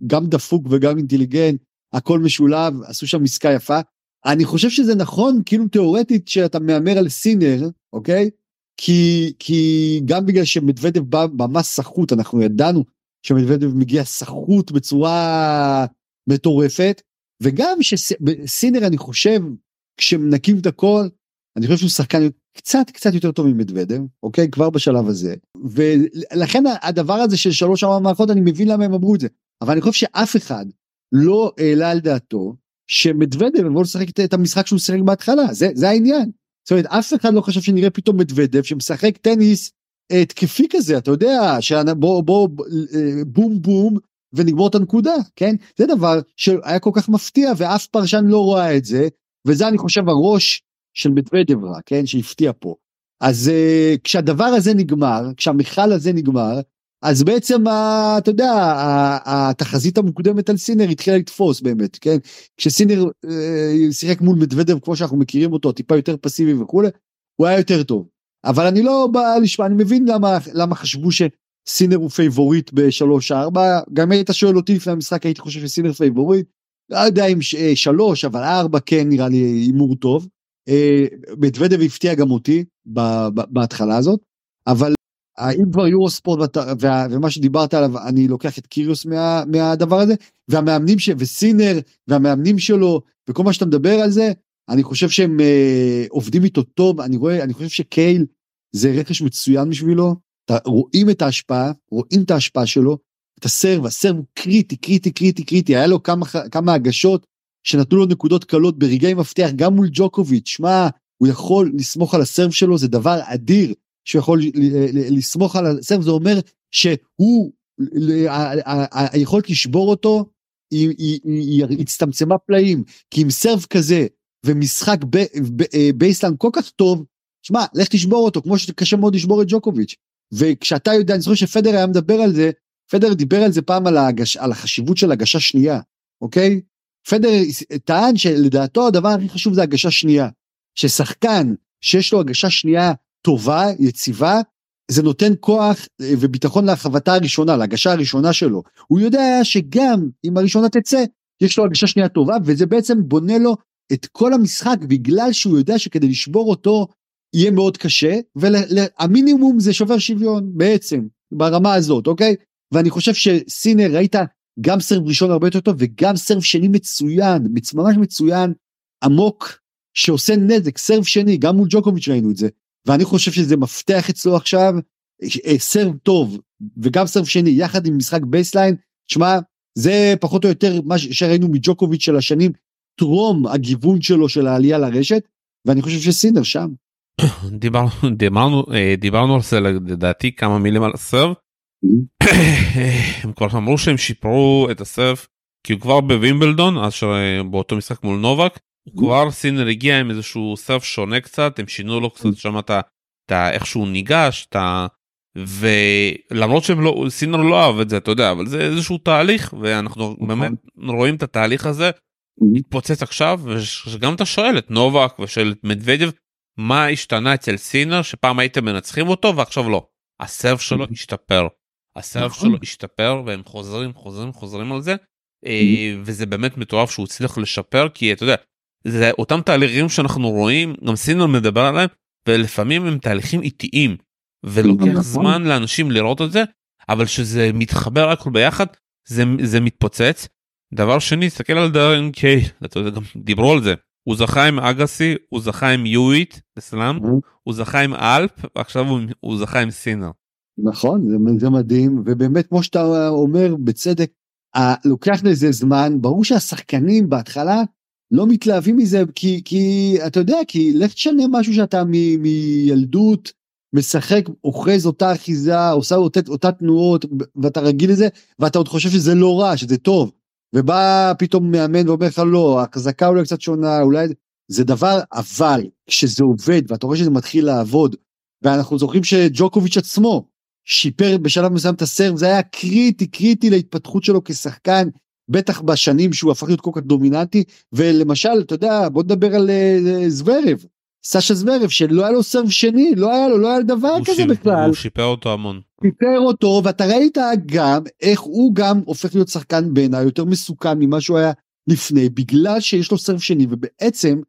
גם דפוק וגם אינטליגנט, הכל משולב, עשו שם עסקה יפה. אני חושב שזה נכון כאילו תיאורטית שאתה מהמר על סינר אוקיי כי כי גם בגלל שמדוודב בא ממש סחוט אנחנו ידענו שמדוודב מגיע סחוט בצורה מטורפת. וגם שסינר אני חושב כשמנקים את הכל אני חושב שהוא שחקן קצת קצת יותר טוב ממדוודב אוקיי? כבר בשלב הזה. ולכן הדבר הזה של שלוש ארבע מערכות אני מבין למה הם אמרו את זה. אבל אני חושב שאף אחד לא העלה על דעתו שמדוודב יבוא לשחק את- המשחק שהוא שיחק בהתחלה. זה זה העניין. זאת אומרת אף אחד לא חשב שנראה פתאום מדוודב שמשחק טניס התקפי כזה אתה יודע שבוא בוא אה, בום בום ונגמור את הנקודה כן? זה דבר שהיה כל כך מפתיע ואף פרשן לא ראה את זה וזה אני חושב הראש של מדוודב רע כן? שהפתיע פה. אז אה, כשהדבר הזה נגמר כשהמשחק הזה נגמר אז בעצם ה- אתה יודע התחזית המוקדמת על סינר התחילה לתפוס באמת כן? כשסינר אה, שיחק מול מדוודב כמו שאנחנו מכירים אותו טיפה יותר פסיבי וכולי הוא היה יותר טוב אבל אני לא בא לשמוע אני מבין למה למה חשבו שסינר הוא פייבוריט בשלוש ארבע גם היית שואל אותי לפני המשחק הייתי חושב שסינר פייבוריט לא יודע אם אה, שלוש אבל ארבע כן נראה לי הימור טוב. אה, מדוודב הפתיע גם אותי בהתחלה הזאת אבל אם כבר יורו ספורט ומה שדיברת עליו אני לוקח את קיריוס מה, מהדבר הזה והמאמנים ש... וסינר והמאמנים שלו וכל מה שאתה מדבר על זה אני חושב שהם אה, עובדים איתו טוב אני רואה אני חושב שקייל זה רכש מצוין בשבילו. אתה, רואים את ההשפעה רואים את ההשפעה שלו את הסרב הסרב הוא קריטי קריטי קריטי קריטי. היה לו כמה כמה הגשות שנתנו לו נקודות קלות ברגעי מפתח גם מול ג'וקוביץ', שמע, הוא יכול לסמוך על הסרב שלו, זה דבר אדיר שהוא יכול לסמוך על הסרב, זה אומר שהוא, היכולת לשבור אותו, היא הצטמצמה פלאים, כי עם סרב כזה ומשחק אה, baseline כל כך טוב, שמע, לך תשבור אותו, כמו שקשה מאוד לשבור את ג'וקוביץ'. וכשאתה יודע, אני זוכר שפדר היה מדבר על זה, פדר דיבר על זה פעם על, ההגש, על החשיבות של הגשה שנייה, אוקיי? פדר טען שלדעתו הדבר הכי חשוב זה הגשה שנייה. ששחקן שיש לו הגשה שנייה טובה, יציבה, זה נותן כוח אה, וביטחון להרחבתה הראשונה, להגשה הראשונה שלו. הוא יודע שגם אם הראשונה תצא, יש לו הגשה שנייה טובה, וזה בעצם בונה לו את כל המשחק בגלל שהוא יודע שכדי לשבור אותו יהיה מאוד קשה, והמינימום זה שובר שוויון בעצם, ברמה הזאת, אוקיי? ואני חושב שסינר ראית גם סרב ראשון הרבה יותר טוב וגם סרב שני מצוין, ממש מצוין, עמוק, שעושה נזק, סרב שני, גם מול ג'וקוביץ' ראינו את זה. ואני חושב שזה מפתח אצלו עכשיו, אה, סרב טוב וגם סרב שני יחד עם משחק baseline, שמע, זה פחות או יותר מה שראינו מג'וקוביץ' של השנים, טרום הגיוון שלו של העלייה לרשת, ואני חושב שסינר שם. דיברנו דיברנו אה, דיברנו על זה לדעתי כמה מילים על הסרב. Mm-hmm. הם כבר אמרו שהם שיפרו את הסרב כי הוא כבר בווימבלדון אז באותו משחק מול נובק mm-hmm. כבר סינר הגיע עם איזשהו סרב שונה קצת הם שינו לו קצת mm-hmm. שם את איך שהוא ניגש את ה... ולמרות שהם לא סינר לא אהב את זה אתה יודע אבל זה איזשהו תהליך ואנחנו באמת רואים את התהליך הזה מתפוצץ עכשיו ושגם אתה שואל את נובק ושל מדוודיו מה השתנה אצל סינר שפעם הייתם מנצחים אותו ועכשיו לא. הסרף שלו אוקיי. השתפר. הסרף נכון. שלו השתפר והם חוזרים חוזרים חוזרים על זה אה, וזה באמת מטורף שהוא הצליח לשפר כי אתה יודע זה אותם תהליכים שאנחנו רואים גם סינר מדבר עליהם ולפעמים הם תהליכים איטיים ולוקח נכון. זמן לאנשים לראות את זה אבל שזה מתחבר הכל ביחד זה זה מתפוצץ. דבר שני תסתכל על דארן קיי אתה יודע גם דיברו על זה הוא זכה עם אגסי, הוא זכה עם יואיט בסלאם, הוא זכה עם אלפ, ועכשיו הוא, הוא זכה עם סינר. נכון, זה, זה מדהים, ובאמת כמו שאתה אומר בצדק, לוקח לזה זמן, ברור שהשחקנים בהתחלה לא מתלהבים מזה, כי, כי אתה יודע, כי לך תשנה משהו שאתה מ, מילדות משחק, אוחז אותה אחיזה, עושה אותה, אותה תנועות, ואתה רגיל לזה, ואתה עוד חושב שזה לא רע, שזה טוב. ובא פתאום מאמן ואומר לך לא, החזקה אולי קצת שונה, אולי זה דבר, אבל כשזה עובד ואתה רואה שזה מתחיל לעבוד, ואנחנו זוכרים שג'וקוביץ' עצמו שיפר בשלב מסוים את הסרב, זה היה קריטי, קריטי להתפתחות שלו כשחקן, בטח בשנים שהוא הפך להיות כל כך דומיננטי, ולמשל, אתה יודע, בוא נדבר על uh, זוורב, סשה זוורב, שלא היה לו סרב שני, לא היה לו, לא היה דבר כזה שיפ, בכלל. הוא שיפר אותו המון. שיפר אותו, ואתה ראית גם איך הוא גם הופך להיות שחקן בעיניי יותר מסוכן ממה שהוא היה לפני, בגלל שיש לו סרב שני, ובעצם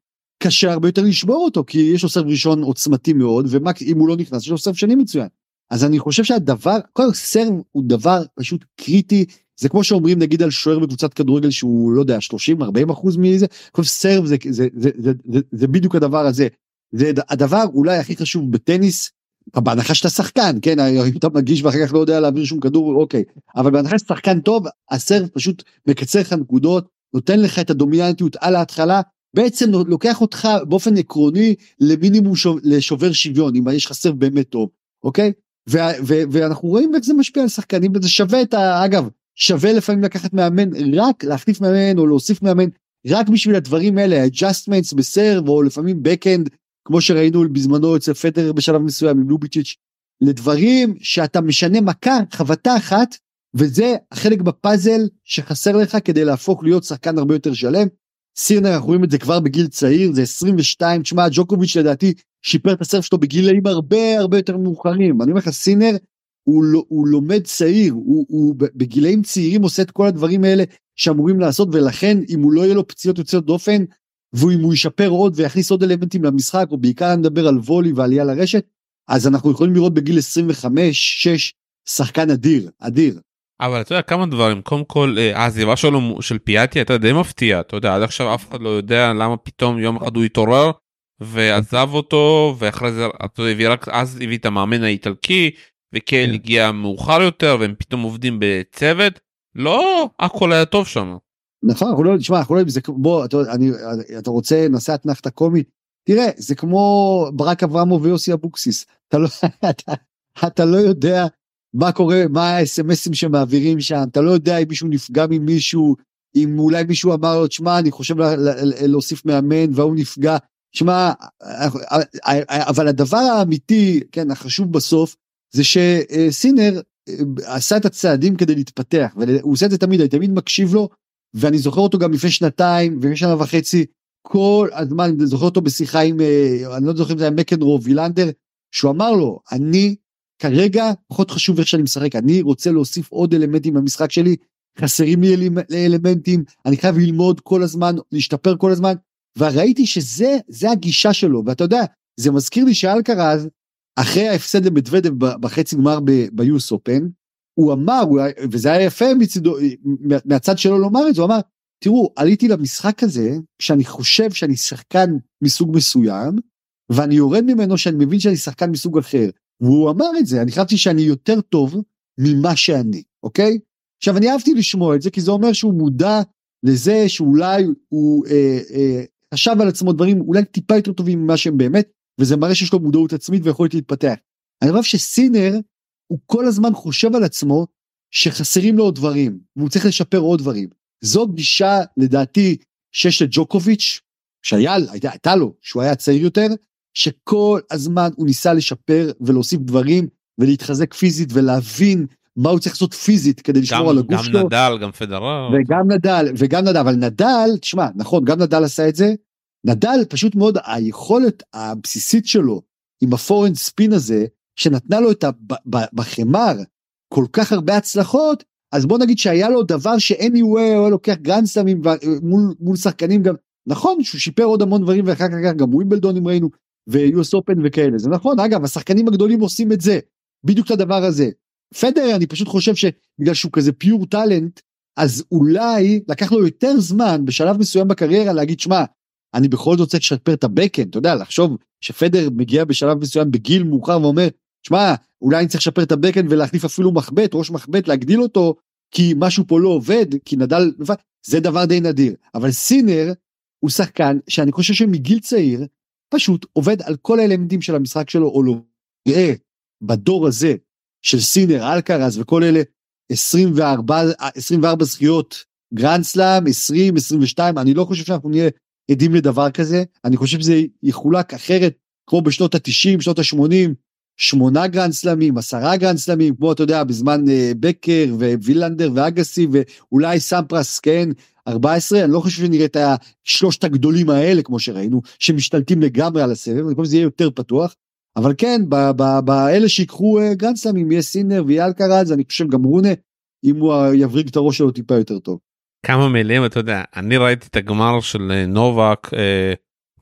קשה הרבה יותר לשבור אותו, כי יש לו סרב ראשון עוצמתי מאוד, ואם הוא לא נכנס, יש לו סרב שני מצוין. אז אני חושב שהדבר, כל סרב הוא דבר פשוט קריטי, זה כמו שאומרים נגיד על שוער בקבוצת כדורגל שהוא לא יודע 30 40 אחוז מזה, כל סרב זה, זה, זה, זה, זה, זה בדיוק הדבר הזה. זה הדבר אולי הכי חשוב בטניס, בהנחה שאתה שחקן, כן, אם אתה מגיש ואחר כך לא יודע להעביר שום כדור, אוקיי, אבל בהנחה שאתה שחקן טוב, הסרב פשוט מקצר לך נקודות, נותן לך את הדומיננטיות על ההתחלה, בעצם לוקח אותך באופן עקרוני למינימום שוב, לשובר שוויון, אם יש לך סרב באמת טוב, אוקיי? ואנחנו רואים איך זה משפיע על שחקנים, וזה שווה את ה... אגב, שווה לפעמים לקחת מאמן, רק להחליף מאמן או להוסיף מאמן, רק בשביל הדברים האלה, adjustments בסרב, או לפעמים backend, כמו שראינו בזמנו אצל פטר בשלב מסוים עם לוביצ'יץ', לדברים שאתה משנה מכה, חבטה אחת, וזה החלק בפאזל שחסר לך כדי להפוך להיות שחקן הרבה יותר שלם. סירנר, אנחנו רואים את זה כבר בגיל צעיר, זה 22, תשמע, ג'וקוביץ' לדעתי שיפר את הסרף שלו בגילאים הרבה הרבה יותר מאוחרים. אני אומר לך, סינר הוא, לא, הוא לומד צעיר, הוא, הוא בגילאים צעירים עושה את כל הדברים האלה שאמורים לעשות, ולכן אם הוא לא יהיה לו פציעות יוצאות דופן, ואם הוא ישפר עוד ויכניס עוד אלמנטים למשחק, או בעיקר נדבר על וולי ועלייה לרשת, אז אנחנו יכולים לראות בגיל 25-6 שחקן אדיר, אדיר. אבל אתה יודע כמה דברים קודם כל אה, העזיבה שלו של פיאטי הייתה די מפתיעה אתה יודע עד עכשיו אף אחד לא יודע למה פתאום יום אחד הוא התעורר ועזב אותו ואחרי זה אתה יודע, רק אז הביא את המאמן האיטלקי וקייל כן. הגיע מאוחר יותר והם פתאום עובדים בצוות לא הכל היה טוב שם. נכון, אנחנו לא, תשמע, אנחנו לא, זה כמו, אתה, אני, אתה רוצה, נעשה אתנחתא קומית, תראה, זה כמו ברק אברמוב ויוסי אבוקסיס, אתה לא, אתה, אתה לא יודע מה קורה, מה האס.אם.אסים שמעבירים שם, אתה לא יודע אם מישהו נפגע ממישהו, אם אולי מישהו אמר לו, תשמע, אני חושב להוסיף מאמן והוא נפגע, תשמע, אבל הדבר האמיתי, כן, החשוב בסוף, זה שסינר אה, עשה את הצעדים כדי להתפתח, והוא עושה את זה תמיד, אני תמיד מקשיב לו, ואני זוכר אותו גם לפני שנתיים ולפני שנה וחצי, כל הזמן, אני זוכר אותו בשיחה עם, אה, אני לא זוכר אם זה היה מקנרו וילנדר, שהוא אמר לו, אני כרגע פחות חשוב איך שאני משחק, אני רוצה להוסיף עוד אלמנטים במשחק שלי, חסרים לי אלמנטים, אני חייב ללמוד כל הזמן, להשתפר כל הזמן, וראיתי שזה, זה הגישה שלו, ואתה יודע, זה מזכיר לי שאלקרז, אחרי ההפסד למדוודב בחצי גמר ביוס אופן, הוא אמר, וזה היה יפה מצידו, מהצד שלו לומר את זה, הוא אמר, תראו, עליתי למשחק הזה, כשאני חושב שאני שחקן מסוג מסוים, ואני יורד ממנו שאני מבין שאני שחקן מסוג אחר. והוא אמר את זה, אני חשבתי שאני יותר טוב ממה שאני, אוקיי? עכשיו, אני אהבתי לשמוע את זה, כי זה אומר שהוא מודע לזה שאולי הוא אה, אה, חשב על עצמו דברים אולי טיפה יותר טובים ממה שהם באמת, וזה מראה שיש לו מודעות עצמית ויכולת להתפתח. אני חושב שסינר, הוא כל הזמן חושב על עצמו שחסרים לו עוד דברים, והוא צריך לשפר עוד דברים. זו גישה, לדעתי, שיש לג'וקוביץ', שהיה, הייתה, הייתה לו, שהוא היה צעיר יותר, שכל הזמן הוא ניסה לשפר ולהוסיף דברים ולהתחזק פיזית ולהבין מה הוא צריך לעשות פיזית כדי לשמור גם, על הגוף שלו. גם נדל, גם פדרר. וגם נדל, וגם נדל, אבל נדל, תשמע, נכון, גם נדל עשה את זה, נדל פשוט מאוד, היכולת הבסיסית שלו עם הפורנד ספין הזה, שנתנה לו את. בחמר כל כך הרבה הצלחות, אז בוא נגיד שהיה לו דבר שאניווי הוא היה לוקח גרנדסטאמים מול, מול שחקנים גם, נכון שהוא שיפר עוד המון דברים ואחר כך גם ווימבלדונים ראינו ויוס אופן וכאלה, זה נכון, אגב השחקנים הגדולים עושים את זה, בדיוק את הדבר הזה. פדר אני פשוט חושב שבגלל שהוא כזה פיור טאלנט, אז אולי לקח לו יותר זמן בשלב מסוים בקריירה להגיד שמע, אני בכל זאת רוצה לשפר את הבקאנד, אתה יודע, לחשוב שפדר מגיע בשלב מסוים בגיל מאוחר ואומר, שמע, אולי אני צריך לשפר את הבקאנד ולהחליף אפילו מחבט, ראש מחבט, להגדיל אותו, כי משהו פה לא עובד, כי נדל, זה דבר די נדיר. אבל סינר הוא שחקן שאני חושב שמגיל צעיר, פשוט עובד על כל האלמנטים של המשחק שלו, או לא. תראה, בדור הזה של סינר, אלקרז וכל אלה, 24, 24 זכיות גרנד סלאם, 20, 22, אני לא חושב שאנחנו נהיה עדים לדבר כזה, אני חושב שזה יחולק אחרת, כמו בשנות ה-90, שנות ה-80, שמונה גרנד סלמים, עשרה גרנד סלמים, כמו אתה יודע, בזמן uh, בקר ווילנדר ואגסי ואולי סמפרס, כן, 14, אני לא חושב שנראה את השלושת הגדולים האלה, כמו שראינו, שמשתלטים לגמרי על הסבב, אני חושב שזה יהיה יותר פתוח, אבל כן, באלה שיקחו uh, גרנד סלמים, יהיה סינר ויהיה אלקרז, אני חושב גם רונה, אם הוא יבריג את הראש שלו טיפה יותר טוב. כמה מילים אתה יודע אני ראיתי את הגמר של אה, נובק אה,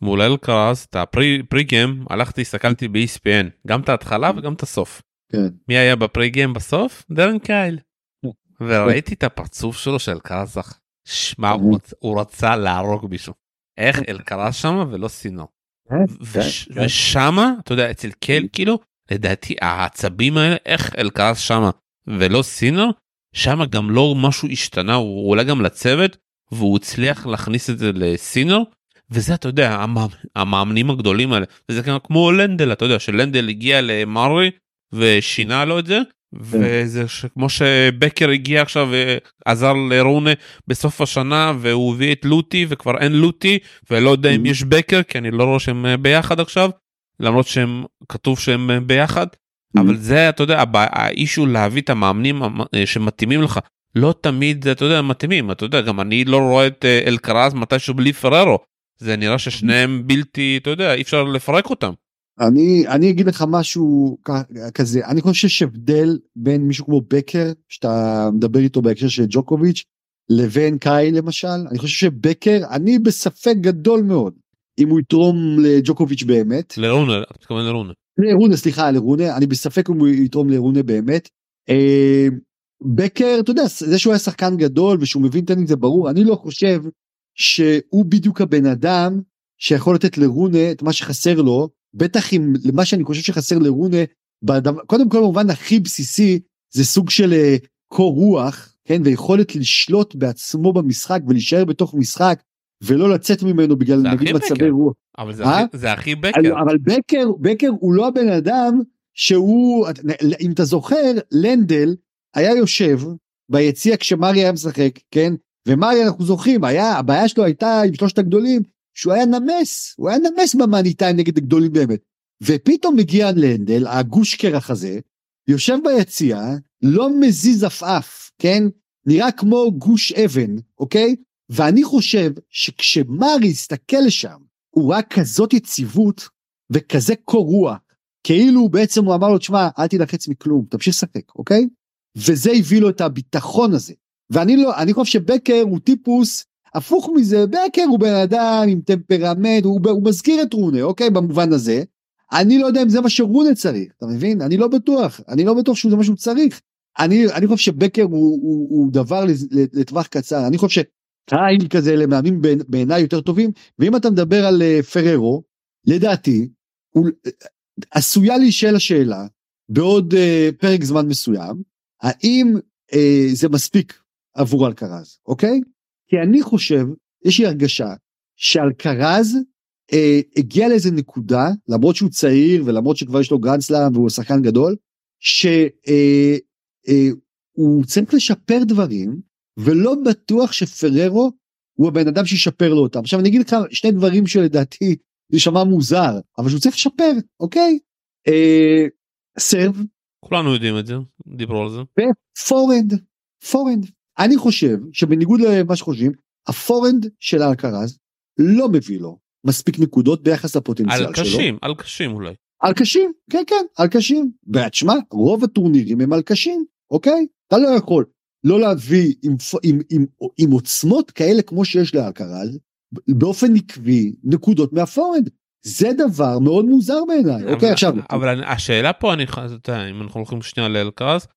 מול אלקרס את ה pre pre game הלכתי הסתכלתי ב-ESPN גם את ההתחלה וגם את הסוף. כן. מי היה ב pre game בסוף? דרן קייהיל. וראיתי את הפרצוף שלו של קרזח. שמע הוא, רצ... הוא רצה להרוג מישהו. איך אלקרס שמה ולא סינו. וש... ושמה אתה יודע אצל קייל כאילו לדעתי העצבים האלה איך אלקרס שמה ולא סינר שם גם לא משהו השתנה הוא אולי גם לצוות והוא הצליח להכניס את זה לסינר וזה אתה יודע המאמנים הגדולים האלה וזה כמו לנדל אתה יודע שלנדל הגיע למרי ושינה לו את זה כן. וזה כמו שבקר הגיע עכשיו ועזר לרונה בסוף השנה והוא הביא את לוטי וכבר אין לוטי ולא יודע אם mm-hmm. יש בקר כי אני לא רואה שהם ביחד עכשיו למרות שהם כתוב שהם ביחד. אבל זה אתה יודע האיש הוא להביא את המאמנים אה, שמתאימים לך. לא תמיד אתה יודע מתאימים. אתה יודע גם אני לא רואה את אה, אלקרז מתישהו בלי פררו זה נראה ששניהם בלתי אתה יודע אי אפשר לפרק אותם. אני אני אגיד לך משהו כזה אני חושב שיש הבדל בין מישהו כמו בקר שאתה מדבר איתו בהקשר של ג'וקוביץ' לבין קאי למשל אני חושב שבקר אני בספק גדול מאוד אם הוא יתרום לג'וקוביץ' באמת. לרונה אתה מתכוון לרונה. לרונה סליחה לרונה אני בספק אם הוא יתרום לרונה באמת. אה, בקר אתה יודע זה שהוא היה שחקן גדול ושהוא מבין טניס זה ברור אני לא חושב שהוא בדיוק הבן אדם שיכול לתת לרונה את מה שחסר לו בטח אם למה שאני חושב שחסר לרונה בדבר, קודם כל במובן הכי בסיסי זה סוג של uh, קור רוח כן, ויכולת לשלוט בעצמו במשחק ולהישאר בתוך משחק ולא לצאת ממנו בגלל נגיד מצבי. רוח. אבל זה אה? הכי- זה הכי בקר. אבל בקר, בקר הוא לא הבן אדם שהוא, אם אתה זוכר, לנדל היה יושב ביציע כשמרי היה משחק, כן? ומרי אנחנו זוכרים, היה, הבעיה שלו הייתה עם שלושת הגדולים, שהוא היה נמס, הוא היה נמס במאני טיים נגד הגדולים באמת. ופתאום מגיע לנדל, הגוש קרח הזה, יושב ביציע, לא מזיז עפעף, כן? נראה כמו גוש אבן, אוקיי? ואני חושב שכשמרי הסתכל לשם, הוא ראה כזאת יציבות וכזה קור רוח, כאילו בעצם הוא אמר לו, תשמע, אל תילחץ מכלום, תמשיך לשחק, אוקיי? וזה הביא לו את הביטחון הזה. ואני לא, אני חושב שבקר הוא טיפוס הפוך מזה, בקר הוא בן אדם עם טמפרמנט, הוא, הוא מזכיר את רונה, אוקיי? במובן הזה. אני לא יודע אם זה מה שרונה צריך, אתה מבין? אני לא בטוח, אני לא בטוח שזה מה שהוא צריך. אני, אני חושב שבקר הוא, הוא, הוא דבר לטווח קצר, אני חושב שטייל כזה למאמנים בעיניי יותר טובים, ואם אתה מדבר על uh, פררו, לדעתי, הוא, עשויה להישאל השאלה, בעוד uh, פרק זמן מסוים, האם uh, זה מספיק עבור אלקרז, אוקיי? כי אני חושב, יש לי הרגשה, שאלקרז אה, הגיע לאיזה נקודה, למרות שהוא צעיר ולמרות שכבר יש לו גרנדסלאם והוא שחקן גדול, שהוא אה, אה, צריך לשפר דברים, ולא בטוח שפררו הוא הבן אדם שישפר לו אותם. עכשיו אני אגיד לך שני דברים שלדעתי זה שמע מוזר, אבל שהוא צריך לשפר, אוקיי? אה, סרב. כולנו יודעים את זה, דיברו על זה. ופורנד, פורנד. אני חושב שבניגוד למה שחושבים, הפורנד של אלקרז לא מביא לו מספיק נקודות ביחס לפוטנציאל על שלו. קשים, על קשים אולי. על קשים, כן כן, על קשים. ותשמע, רוב הטורנירים הם על קשים, אוקיי? אתה לא יכול לא להביא עם, עם, עם, עם עוצמות כאלה כמו שיש לאלקרז, באופן עקבי נקודות מהפורנד. זה דבר מאוד מוזר בעיניי, אוקיי עכשיו. אבל השאלה פה, אני, אם אנחנו הולכים שנייה לאלקרז,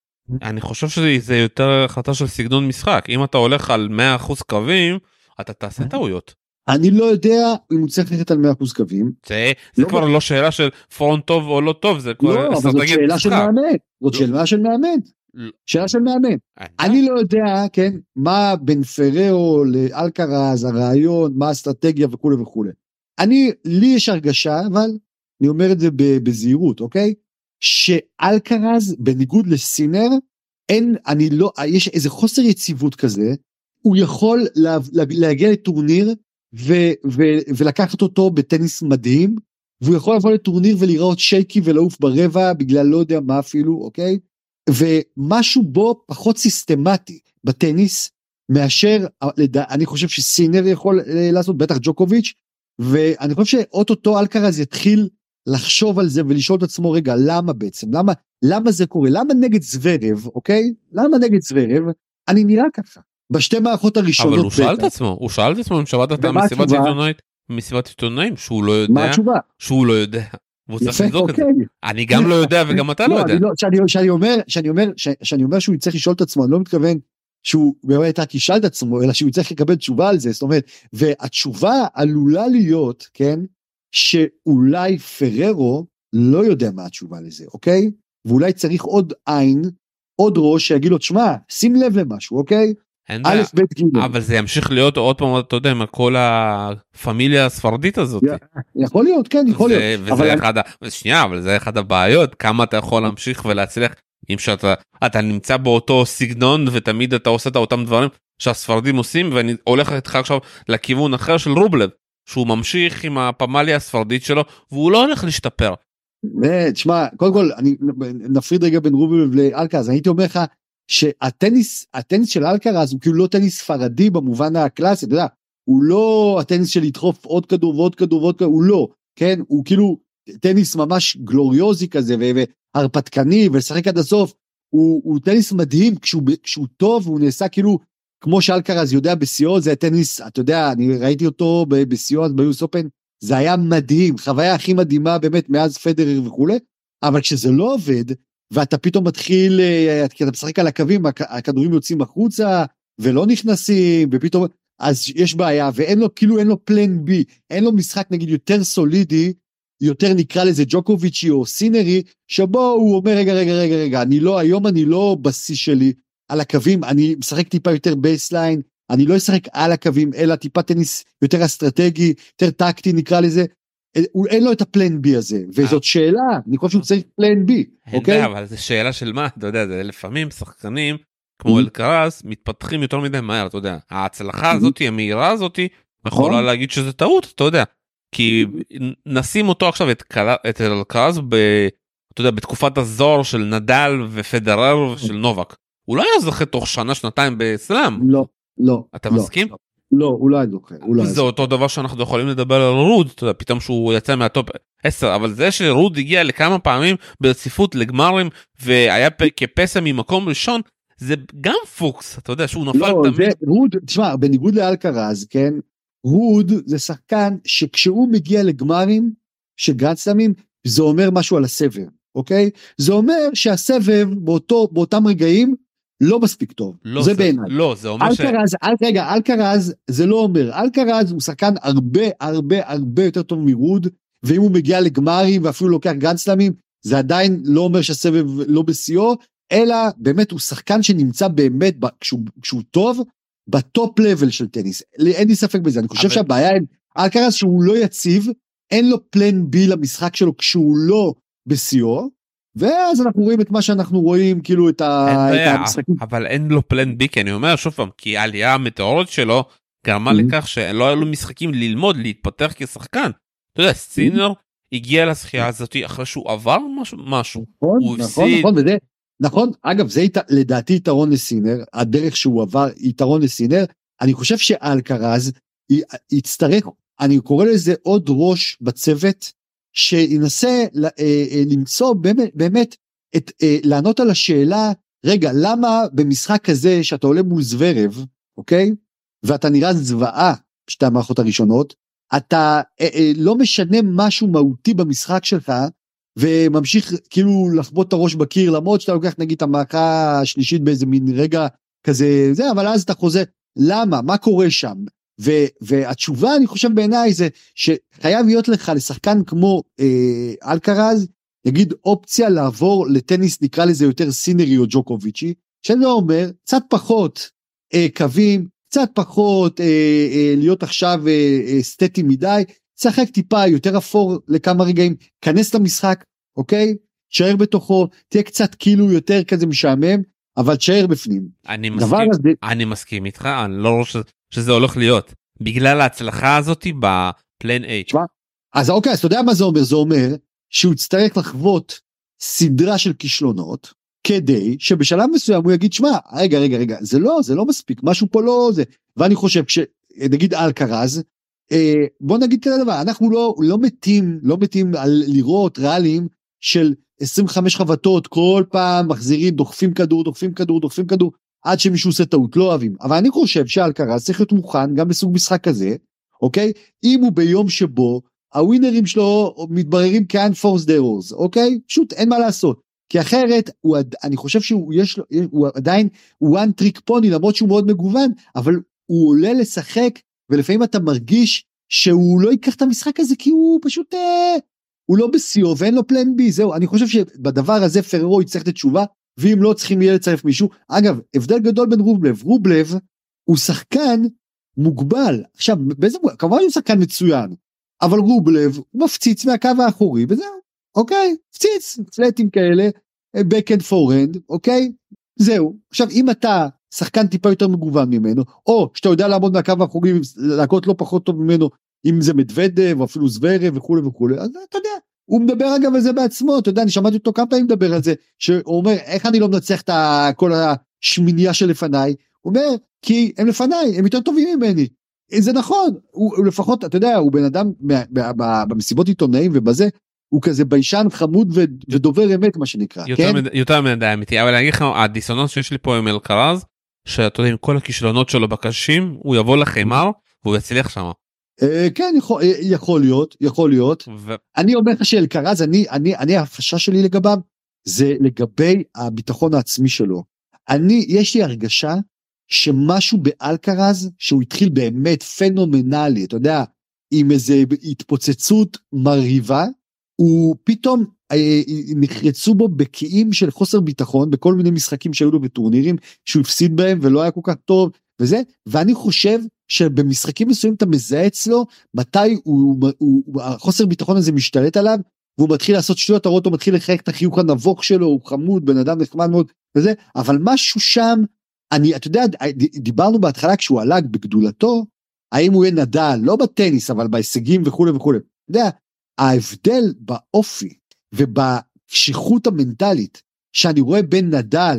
אני חושב שזה יותר החלטה של סגנון משחק. אם אתה הולך על 100% קווים, אתה תעשה טעויות. אני לא יודע אם הוא צריך ללכת על 100% קווים. זה, זה לא כבר לא שאלה של פרונט טוב או לא טוב, זה כבר לא, אבל זאת אסטרטגיית שאלה של. מאמן. זאת לא. שאלה של מאמן. לא. שאלה של מאמן. אה, אני לא יודע, כן, מה בין פררו לאלקרז, הרעיון, מה האסטרטגיה וכולי וכולי. אני, לי יש הרגשה, אבל, אני אומר את זה בזהירות, אוקיי? שאלקרז, בניגוד לסינר, אין, אני לא, יש איזה חוסר יציבות כזה, הוא יכול לה, לה, להגיע לטורניר ו, ו, ולקחת אותו בטניס מדהים, והוא יכול לבוא לטורניר ולראות שייקי ולעוף ברבע בגלל לא יודע מה אפילו, אוקיי? ומשהו בו פחות סיסטמטי בטניס מאשר, אני חושב שסינר יכול לעשות, בטח ג'וקוביץ', ואני חושב שאו-טו-טו אלקרז יתחיל לחשוב על זה ולשאול את עצמו רגע למה בעצם למה למה זה קורה למה נגד זוורב אוקיי למה נגד זוורב אני נראה ככה בשתי מערכות הראשונות. אבל הוא שאל את עצמו הוא שאל את עצמו אם שמעת את המסיבת? עיתונאית מסיבת עיתונאים שהוא לא יודע מה התשובה? שהוא לא יודע. והוא צריך לבדוק את זה. אוקיי. אני גם לא יודע וגם אתה לא יודע. אני שאני, שאני אומר שאני אומר שאני אומר שהוא יצטרך לשאול את עצמו אני לא מתכוון שהוא באמת רק ישאל את עצמו אלא שהוא יצטרך לקבל תשובה על זה זאת אומרת והתשובה עלולה להיות כן שאולי פררו לא יודע מה התשובה לזה אוקיי? ואולי צריך עוד עין עוד ראש שיגיד לו תשמע שים לב למשהו אוקיי? אין א'. ב' ג' אבל זה ימשיך להיות עוד פעם אתה יודע עם כל הפמיליה הספרדית הזאת. יכול להיות כן יכול להיות. וזה אחד ה... שנייה אבל זה אחד הבעיות כמה אתה יכול להמשיך ולהצליח אם שאתה אתה נמצא באותו סגנון ותמיד אתה עושה את אותם דברים שהספרדים עושים ואני הולך איתך עכשיו לכיוון אחר של רובלב שהוא ממשיך עם הפמליה הספרדית שלו והוא לא הולך להשתפר. אה, תשמע, קודם כל, אני, נפריד רגע בין רובל לאלקרז, הייתי אומר לך שהטניס, הטניס של אלקרז הוא כאילו לא טניס ספרדי במובן הקלאסי, אתה יודע, הוא לא הטניס של לדחוף עוד כדור ועוד כדור ועוד כדור, הוא לא, כן, הוא כאילו טניס ממש גלוריוזי כזה והרפתקני ולשחק עד הסוף, הוא, הוא טניס מדהים כשהוא, כשהוא טוב הוא נעשה כאילו כמו שאלקרז יודע בשיאו זה הטניס. אתה יודע אני ראיתי אותו בשיאו אז ביוס אופן זה היה מדהים חוויה הכי מדהימה באמת מאז פדרר וכולי. אבל כשזה לא עובד ואתה פתאום מתחיל אה, כי אתה משחק על הקווים הכ- הכדורים יוצאים החוצה ולא נכנסים ופתאום אז יש בעיה ואין לו כאילו אין לו plan B אין לו משחק נגיד יותר סולידי יותר נקרא לזה ג'וקוביצ'י או סינרי שבו הוא אומר רגע רגע רגע רגע אני לא היום אני לא בשיא שלי על הקווים, אני משחק טיפה יותר baseline, אני לא אשחק על הקווים, אלא טיפה טניס יותר אסטרטגי, יותר טקטי נקרא לזה. אה, אין לו את ה plan B הזה, וזאת שאלה, אני חושב שהוא צריך plan B, אוקיי? אבל זה שאלה של מה, אתה יודע, זה לפעמים שחקנים כמו Mhm. אלקרס מתפתחים יותר מדי מהר, אתה יודע. ההצלחה Mhm. הזאת, המהירה הזאת, נכון. יכולה להגיד שזה טעות, אתה יודע. כי נשים אותו עכשיו את קר- את אלקרס ב... אתה יודע, בתקופת הזוהר של נדל ופדרר ושל נובק. הוא לא היה זוכה תוך שנה שנתיים בסלאם. לא, לא. אתה לא, מסכים? לא, הוא לא היה זוכה, הוא לא היה זה. אותו דבר שאנחנו יכולים לדבר על רוד, אתה יודע, פתאום שהוא יצא מהטופ 10, אבל זה שרוד הגיע לכמה פעמים ברציפות לגמרים והיה כפסע ממקום ראשון, זה גם פוקס, אתה יודע שהוא נפל לא, תמיד. זה, רוד, תשמע, בניגוד לאלקרז, כן, רוד זה שחקן שכשהוא מגיע לגמרים של גרנדסלמים, זה אומר משהו על הסבב, אוקיי? זה אומר שהסבב באותו, באותם רגעים לא מספיק טוב, לא, זה בעיניי. לא, זה אומר ש... אלקרז, אל, רגע, אלקרז זה לא אומר, אלקרז הוא שחקן הרבה הרבה הרבה יותר טוב מרוד, ואם הוא מגיע לגמרים ואפילו לוקח גרנדסלמים, זה עדיין לא אומר שהסבב לא בשיאו, אלא באמת הוא שחקן שנמצא באמת, כשהוא, כשהוא טוב, בטופ לבל של טניס, אין לי ספק בזה, אני חושב אבל- שהבעיה עם אלקרז שהוא לא יציב, אין לו פלן בי למשחק שלו כשהוא לא בשיאו, ואז אנחנו רואים את מה שאנחנו רואים, כאילו את, ה, את המשחקים. אבל אין לו פלן בי, כי אני אומר שוב פעם, כי העלייה המטאורית שלו גרמה Mhm. לכך שלא היו לו משחקים ללמוד, להתפתח כשחקן. אתה יודע, סינר הגיע לזכייה הזאת אחרי שהוא עבר משהו, משהו. נכון, נכון. נכון, וזה, נכון, אגב, זה לדעתי יתרון לסינר, הדרך שהוא עבר יתרון לסינר, אני חושב שאלקרז יצטרך, אני קורא לזה עוד ראש בצוות, שינסה אה, אה, למצוא באמת, באמת, את, אה, לענות על השאלה, רגע, למה במשחק כזה שאתה עולה מול זוורב, אוקיי? ואתה נראה זוועה, שתי המערכות הראשונות, אתה לא משנה משהו מהותי במשחק שלך, וממשיך כאילו לחבוט את הראש בקיר למרות שאתה לוקח נגיד את המערכה השלישית באיזה מין רגע כזה זה אבל אז אתה חוזר. למה? מה קורה שם ו, והתשובה אני חושב בעיניי זה שחייב להיות לך לשחקן כמו אה, אלקרז נגיד אופציה לעבור לטניס נקרא לזה יותר סינרי או ג'וקוביצ'י שזה אומר קצת פחות אה, קווים קצת פחות אה, אה, להיות עכשיו אה, אה, סטטי מדי שחק טיפה יותר אפור לכמה רגעים כנס למשחק אוקיי תשאר בתוכו תהיה קצת כאילו יותר כזה משעמם אבל תשאר בפנים. אני מסכים, הזה אני מסכים איתך, אני לא רואה ש- שזה הולך להיות. בגלל ההצלחה הזאת בפלן A. תשמע, אז אוקיי אז אתה יודע מה זה אומר זה אומר שהוא יצטרך לחוות סדרה של כישלונות כדי שבשלב מסוים הוא יגיד שמע רגע רגע רגע זה לא זה לא מספיק משהו פה לא זה ואני חושב שנגיד אלקרז אה, בוא נגיד כזה דבר אנחנו לא לא מתים לא מתים על לראות ריאלים של 25 חבטות כל פעם מחזירים דוחפים כדור דוחפים כדור דוחפים כדור עד שמישהו עושה טעות לא אוהבים. אבל אני חושב שאלקרז צריך להיות מוכן גם בסוג משחק כזה אוקיי? אם הוא ביום שבו הווינרים שלו מתבררים כ-unforced errors אוקיי? פשוט אין מה לעשות. כי אחרת הוא אני חושב שהוא יש לו הוא עדיין הוא one trick pony למרות שהוא מאוד מגוון אבל הוא עולה לשחק ולפעמים אתה מרגיש שהוא לא ייקח את המשחק הזה כי הוא פשוט אה, הוא לא בשיאו ואין לו פלן בי זהו. אני חושב שבדבר הזה פררו יצטרך לתת תשובה ואם לא צריכים יהיה לצרף מישהו אגב הבדל גדול בין רובלב. רובלב הוא שחקן מוגבל. עכשיו באיזה כמובן הוא שחקן מצוין אבל רובלב הוא מפציץ מהקו האחורי וזהו אוקיי פציץ פלטים כאלה back and forehand אוקיי? זהו. עכשיו אם אתה שחקן טיפה יותר מגוון ממנו או שאתה יודע לעמוד מהקו האחורי להכות לא פחות טוב ממנו אם זה מדוודב או אפילו זוורב וכולי וכולי אז אתה יודע הוא מדבר אגב על זה בעצמו. אתה יודע אני שמעתי אותו כמה פעמים מדבר על זה שהוא אומר איך אני לא מנצח את כל השמינייה שלפניי? הוא אומר כי הם לפניי הם יותר טובים ממני. זה נכון הוא, הוא לפחות אתה יודע הוא בן אדם במסיבות עיתונאים ובזה הוא כזה ביישן חמוד ו- ודובר אמת מה שנקרא יותר כן? מדי- יותר מדי אמיתי, אבל אני אגיד לך, הדיסוננס שיש לי פה עם אלקרז, שאתה יודע, עם כל הכישלונות שלו בקשים, הוא יבוא לחמר והוא יצליח שם. אה, כן יכול, אה, יכול להיות יכול להיות אני אומר לך שאלקרז אני אני אני החשש שלי לגביו זה לגבי הביטחון העצמי שלו. אני יש לי הרגשה שמשהו באלקרז שהוא התחיל באמת פנומנלי אתה יודע עם איזה התפוצצות מרהיבה הוא פתאום אה, נחרצו בו בקיאים של חוסר ביטחון בכל מיני משחקים שהיו לו בטורנירים שהוא הפסיד בהם ולא היה כל כך טוב וזה ואני חושב שבמשחקים מסוימים אתה מזהה אצלו מתי הוא, הוא, הוא החוסר ביטחון הזה משתלט עליו והוא מתחיל לעשות שטויות, אתה רואה אותו מתחיל לחייך את החיוך הנבוך שלו, הוא חמוד, בן אדם נחמד מאוד וזה, אבל משהו שם, אני, אתה יודע, דיברנו בהתחלה כשהוא עלה בגדולתו, האם הוא יהיה נדל, לא בטניס, אבל בהישגים וכולי וכולי. אתה יודע, ההבדל באופי ובקשיחות המנטלית שאני רואה בין נדל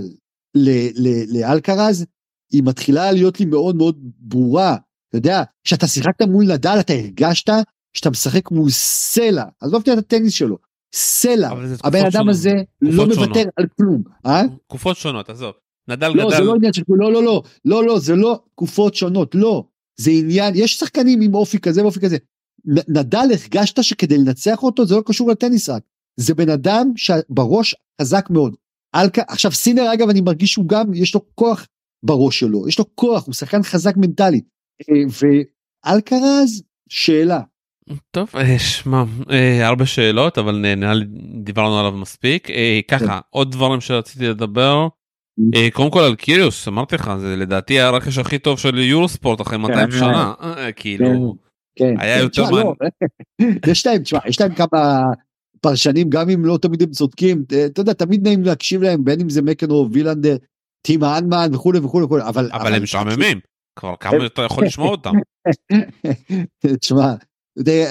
לאלקרז, היא מתחילה להיות לי מאוד מאוד ברורה. אתה יודע, כשאתה שיחקת מול נדל אתה הרגשת שאתה משחק מול סלע, עזוב את הטניס שלו, סלע, הבן אדם הזה לא מוותר על כלום. אה? תקופות שונות, עזוב. נדל לא, גדל... זה לא עניין של... לא, לא, לא, לא, לא, זה לא תקופות שונות, לא. זה עניין, יש שחקנים עם אופי כזה ואופי כזה. נדל הרגשת שכדי לנצח אותו זה לא קשור לטניס רק. זה בן אדם שבראש חזק מאוד. אלקה, עכשיו סינר אגב אני מרגיש שהוא גם, יש לו כוח בראש שלו, יש לו כוח, הוא שחקן חזק מנטלית. אה, ואלקרז, שאלה, טוב, אה, שמע, אה, הרבה שאלות, אבל נראה לי דיברנו עליו מספיק. ככה, כן. עוד דברים שרציתי לדבר. קודם כל על קיריוס, אמרתי לך, זה לדעתי הרכש הכי טוב של יורו ספורט אחרי 200 כן, שנה. כאילו, כן, היה יותר מעניין. לא, יש להם, תשמע, יש להם כמה פרשנים, גם אם לא תמיד הם צודקים, אתה יודע, תמיד נעים להקשיב להם, בין אם זה מקנרו, וילנדר, טימה אנמן וכולי וכולי וכולי, אבל... אבל הם משעממים, כבר כמה אתה יכול לשמוע אותם. תשמע,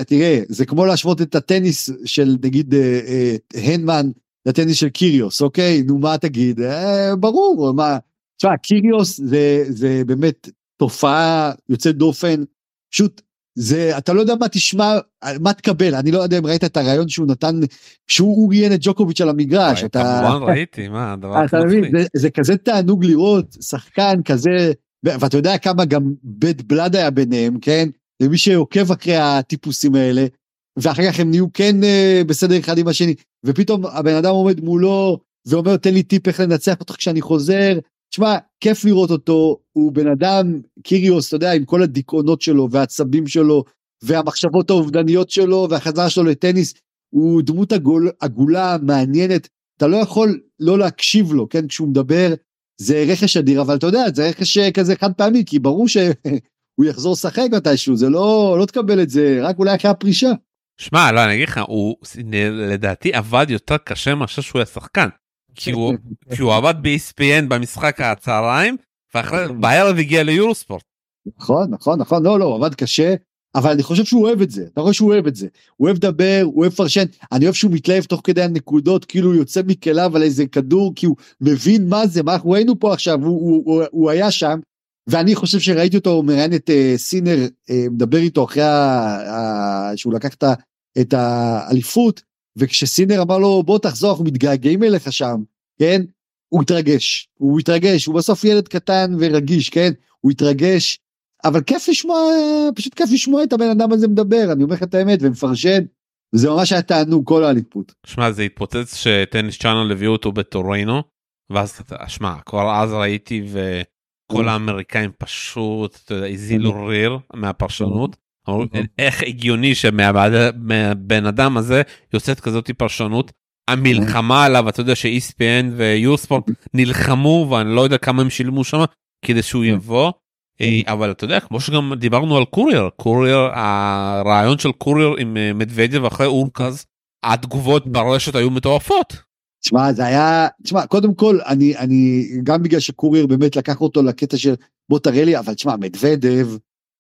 תראה, זה כמו להשוות את הטניס של נגיד אה, אה, הנמן לטניס של קיריוס, אוקיי? נו מה תגיד? אה, ברור, מה... תשמע, קיריוס זה, זה באמת תופעה יוצאת דופן, פשוט זה, אתה לא יודע מה תשמע, מה תקבל, אני לא יודע אם ראית את הרעיון שהוא נתן, שהוא ראיין את ג'וקוביץ' על המגרש, אתה... כמובן ראיתי, מה, הדבר אתה מבין, זה, זה כזה תענוג לראות שחקן כזה, ואתה יודע כמה גם בית בלאד היה ביניהם, כן? למי שעוקב אחרי הטיפוסים האלה, ואחר כך הם נהיו כן uh, בסדר אחד עם השני, ופתאום הבן אדם עומד מולו ואומר תן לי טיפ איך לנצח אותך כשאני חוזר. תשמע, כיף לראות אותו, הוא בן אדם, קיריוס, אתה יודע, עם כל הדיכאונות שלו והעצבים שלו, והמחשבות האובדניות שלו, והחזרה שלו לטניס, הוא דמות עגול, עגולה, מעניינת, אתה לא יכול לא להקשיב לו, כן, כשהוא מדבר, זה רכש אדיר, אבל אתה יודע, זה רכש אה, כזה חד פעמי, כי ברור ש... הוא יחזור לשחק מתישהו, זה לא, לא תקבל את זה, רק אולי אחרי הפרישה. שמע, לא, אני אגיד לך, הוא לדעתי עבד יותר קשה מאשר שהוא היה שחקן. כי הוא, כי הוא עבד ב-ESPN במשחק הצהריים, ואחרי, בערב הגיע ליורוספורט. נכון, נכון, נכון, לא, לא, הוא עבד קשה, אבל אני חושב שהוא אוהב את זה, אתה רואה שהוא אוהב את זה. הוא אוהב לדבר, הוא אוהב לפרשן, אני אוהב שהוא מתלהב תוך כדי הנקודות, כאילו הוא יוצא מכליו על איזה כדור, כי הוא מבין מה זה, מה אנחנו ראינו פה עכשיו, הוא, הוא, הוא, הוא היה שם, ואני חושב שראיתי אותו מראיין את uh, סינר uh, מדבר איתו אחרי ה, uh, שהוא לקח את האליפות וכשסינר אמר לו בוא תחזור אנחנו מתגעגעים אליך שם כן הוא התרגש הוא התרגש הוא בסוף ילד קטן ורגיש כן הוא התרגש אבל כיף לשמוע פשוט כיף לשמוע את הבן אדם הזה מדבר אני אומר לך את האמת ומפרשן. וזה ממש היה תענוג כל האליפות. שמע זה התפוצץ שטניס צ'אנל הביאו אותו בטוריינו ואז שמע כבר אז ראיתי ו... כל האמריקאים פשוט הזילו ריר מהפרשנות. איך הגיוני שמהבן אדם הזה יוצאת כזאת פרשנות? המלחמה עליו אתה יודע ש-ESPN ויורספורט נלחמו ואני לא יודע כמה הם שילמו שם כדי שהוא יבוא. אה, אבל אתה יודע כמו שגם דיברנו על קורייר קורייר הרעיון של קורייר עם אה, מדוודיו אחרי אורקאז התגובות ברשת היו מטורפות. תשמע זה היה תשמע קודם כל אני אני גם בגלל שקורייר באמת לקח אותו לקטע של בוא תראה לי אבל תשמע מדוודב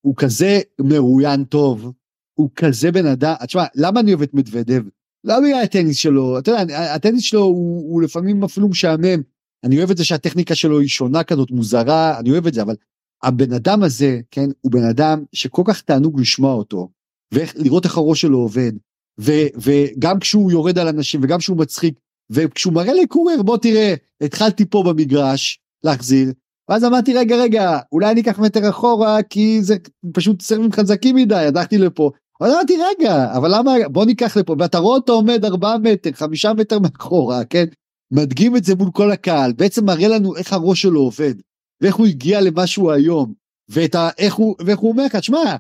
הוא כזה מרואיין טוב הוא כזה בן אדם. תשמע למה אני אוהב את מדוודב? לא בגלל הטניס שלו? אתה יודע הטניס שלו הוא, הוא לפעמים אפילו משעמם. אני אוהב את זה שהטכניקה שלו היא שונה כזאת מוזרה אני אוהב את זה אבל הבן אדם הזה כן הוא בן אדם שכל כך תענוג לשמוע אותו ולראות איך הראש שלו עובד ו, וגם כשהוא יורד על אנשים וגם כשהוא מצחיק וכשהוא מראה לי קורר בוא תראה התחלתי פה במגרש להחזיר ואז אמרתי רגע רגע אולי אני אקח מטר אחורה כי זה פשוט סרבים חזקים מדי הדחתי לפה. אבל אמרתי רגע אבל למה בוא ניקח לפה. ואתה רואה אותו עומד 4 מטר 5 מטר מאחורה כן? מדגים את זה מול כל הקהל בעצם מראה לנו איך הראש שלו עובד ואיך הוא הגיע למה שהוא היום ואת ה, איך הוא ואיך הוא אומר לך תשמע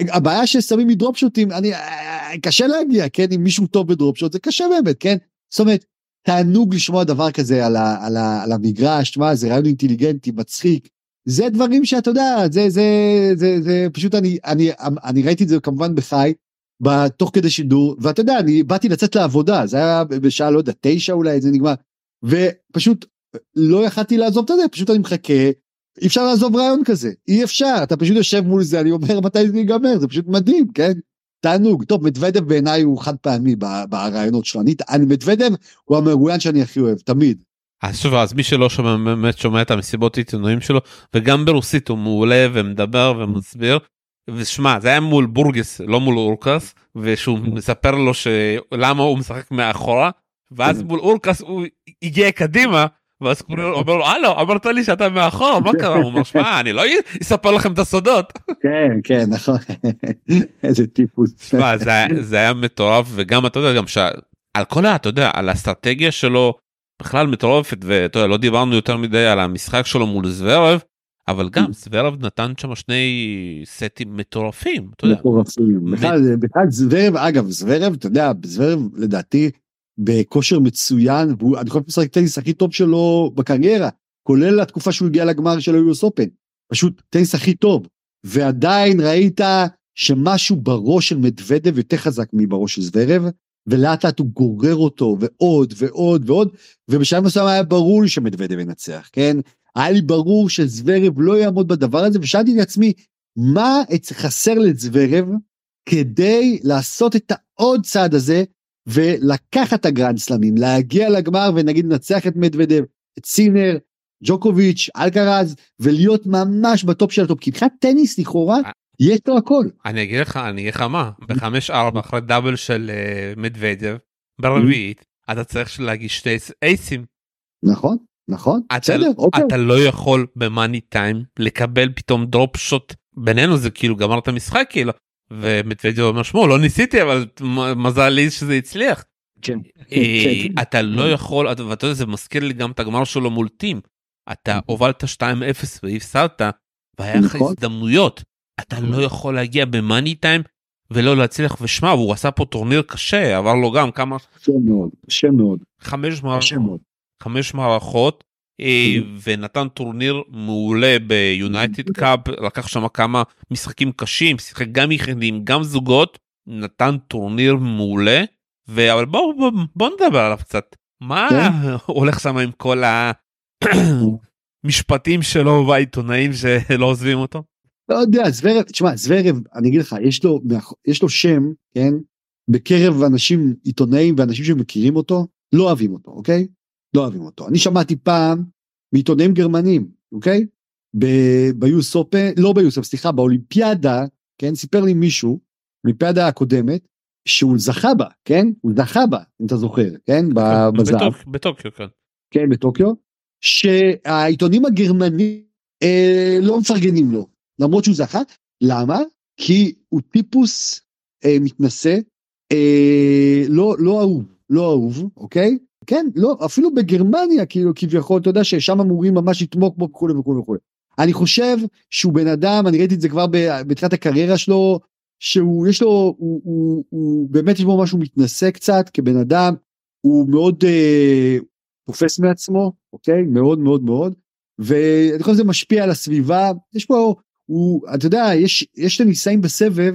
הבעיה ששמים מדרופ שוטים אני קשה להגיע כן? אם מישהו טוב בדרופ שוט זה קשה באמת כן? זאת אומרת, תענוג לשמוע דבר כזה על, ה, על, ה, על המגרש, תשמע, זה רעיון אינטליגנטי, מצחיק. זה דברים שאתה יודע, זה, זה, זה, זה פשוט אני, אני, אני ראיתי את זה כמובן בחי, בתוך כדי שידור, ואתה יודע, אני באתי לצאת לעבודה, זה היה בשעה, לא יודע, תשע אולי, זה נגמר, ופשוט לא יכלתי לעזוב את זה, פשוט אני מחכה, אי אפשר לעזוב רעיון כזה, אי אפשר, אתה פשוט יושב מול זה, אני אומר מתי זה ייגמר, זה פשוט מדהים, כן? תענוג, טוב, מדוודב בעיניי הוא חד פעמי ברעיונות שלו, אני, אני מדוודב הוא המרואיין שאני הכי אוהב, תמיד. אז שוב, אז מי שלא שומע, באמת שומע את המסיבות עיתונאים שלו, וגם ברוסית הוא מעולה ומדבר ומסביר. ושמע, זה היה מול בורגס, לא מול אורקס, ושהוא מספר לו שלמה הוא משחק מאחורה, ואז מול אורקס הוא הגיע קדימה, ואז הוא אומר לו הלו אמרת לי שאתה מאחור מה קרה הוא אומר שמע אני לא אספר לכם את הסודות. כן כן נכון איזה טיפוס. זה היה מטורף וגם אתה יודע גם שעל כל אתה יודע על האסטרטגיה שלו בכלל מטורפת ואתה יודע לא דיברנו יותר מדי על המשחק שלו מול זוורב אבל גם זוורב נתן שם שני סטים מטורפים. מטורפים. בכלל זוורב אגב זוורב אתה יודע זוורב לדעתי. בכושר מצוין והוא אני חושב לשחק טניס הכי טוב שלו בקריירה כולל התקופה שהוא הגיע לגמר של היוס אופן פשוט טניס הכי טוב. ועדיין ראית שמשהו בראש של מדוודב יותר חזק מבראש של זוורב ולאט לאט הוא גורר אותו ועוד ועוד ועוד ובשלב מסוים היה ברור לי שמדוודב ינצח כן? היה לי ברור שזוורב לא יעמוד בדבר הזה ושאלתי את עצמי מה חסר לזוורב כדי לעשות את העוד צעד הזה ולקחת את הגרנד סלמים, להגיע לגמר ונגיד לנצח את מדוודב, את סינר, ג'וקוביץ', אלקרז, ולהיות ממש בטופ של הטופ, כי מבחינת טניס לכאורה, אה. יש לו הכל. אני אגיד לך, אני אגיד לך מה, בחמש ארבע אחרי דאבל של uh, מדוודב, ברביעית, אתה צריך להגיש שתי אייסים. נכון, נכון, בסדר, אוקיי. אתה לא יכול במאני טיים לקבל פתאום דרופ שוט, בינינו זה כאילו גמר את המשחק כאילו, ומדוודב אומר שמו לא ניסיתי אבל מזל לי שזה הצליח. כן. אה, כן. אתה לא יכול ואתה יודע זה מזכיר לי גם את הגמר שלו מול טים. אתה הובלת 2-0 והפסדת והיה לך נכון. הזדמנויות. אתה לא יכול להגיע במאני טיים ולא להצליח ושמע הוא עשה פה טורניר קשה עבר לו גם כמה. קשה מאוד. קשה מאוד. חמש מערכות. חמש מערכות ונתן טורניר מעולה ב United Cup לקח שם כמה משחקים קשים שיחק גם יחידים גם זוגות נתן טורניר מעולה אבל בואו בוא, בוא נדבר עליו קצת מה כן. הולך שם עם כל המשפטים שלו והעיתונאים שלא עוזבים אותו. לא יודע זוורב תשמע זוורב אני אגיד לך יש לו יש לו שם כן בקרב אנשים עיתונאים ואנשים שמכירים אותו לא אוהבים אותו אוקיי לא אוהבים אותו. אני שמעתי פעם מעיתונאים גרמנים, אוקיי? ביוס אופן, לא ביוס סליחה, באולימפיאדה, כן? סיפר לי מישהו, באולימפיאדה הקודמת, שהוא זכה בה, כן? הוא זכה בה, אם אתה זוכר, כן? בזהב. בטוקיו, כן. כן, בטוקיו. שהעיתונים הגרמנים אה, לא מפרגנים לו, למרות שהוא זכה. למה? כי הוא טיפוס אה, מתנשא, אה, לא, לא אהוב, לא אהוב, אוקיי? כן, לא, אפילו בגרמניה, כאילו, כביכול, אתה יודע ששם אמורים ממש לתמוך בו וכולי וכולי וכולי. אני חושב שהוא בן אדם, אני ראיתי את זה כבר בתחילת הקריירה שלו, שהוא, יש לו, הוא, הוא, הוא, הוא באמת יש בו משהו מתנשא קצת כבן אדם, הוא מאוד אה, תופס מעצמו, אוקיי? מאוד מאוד מאוד, ואני חושב שזה משפיע על הסביבה, יש פה, הוא, אתה יודע, יש, יש טניסאים בסבב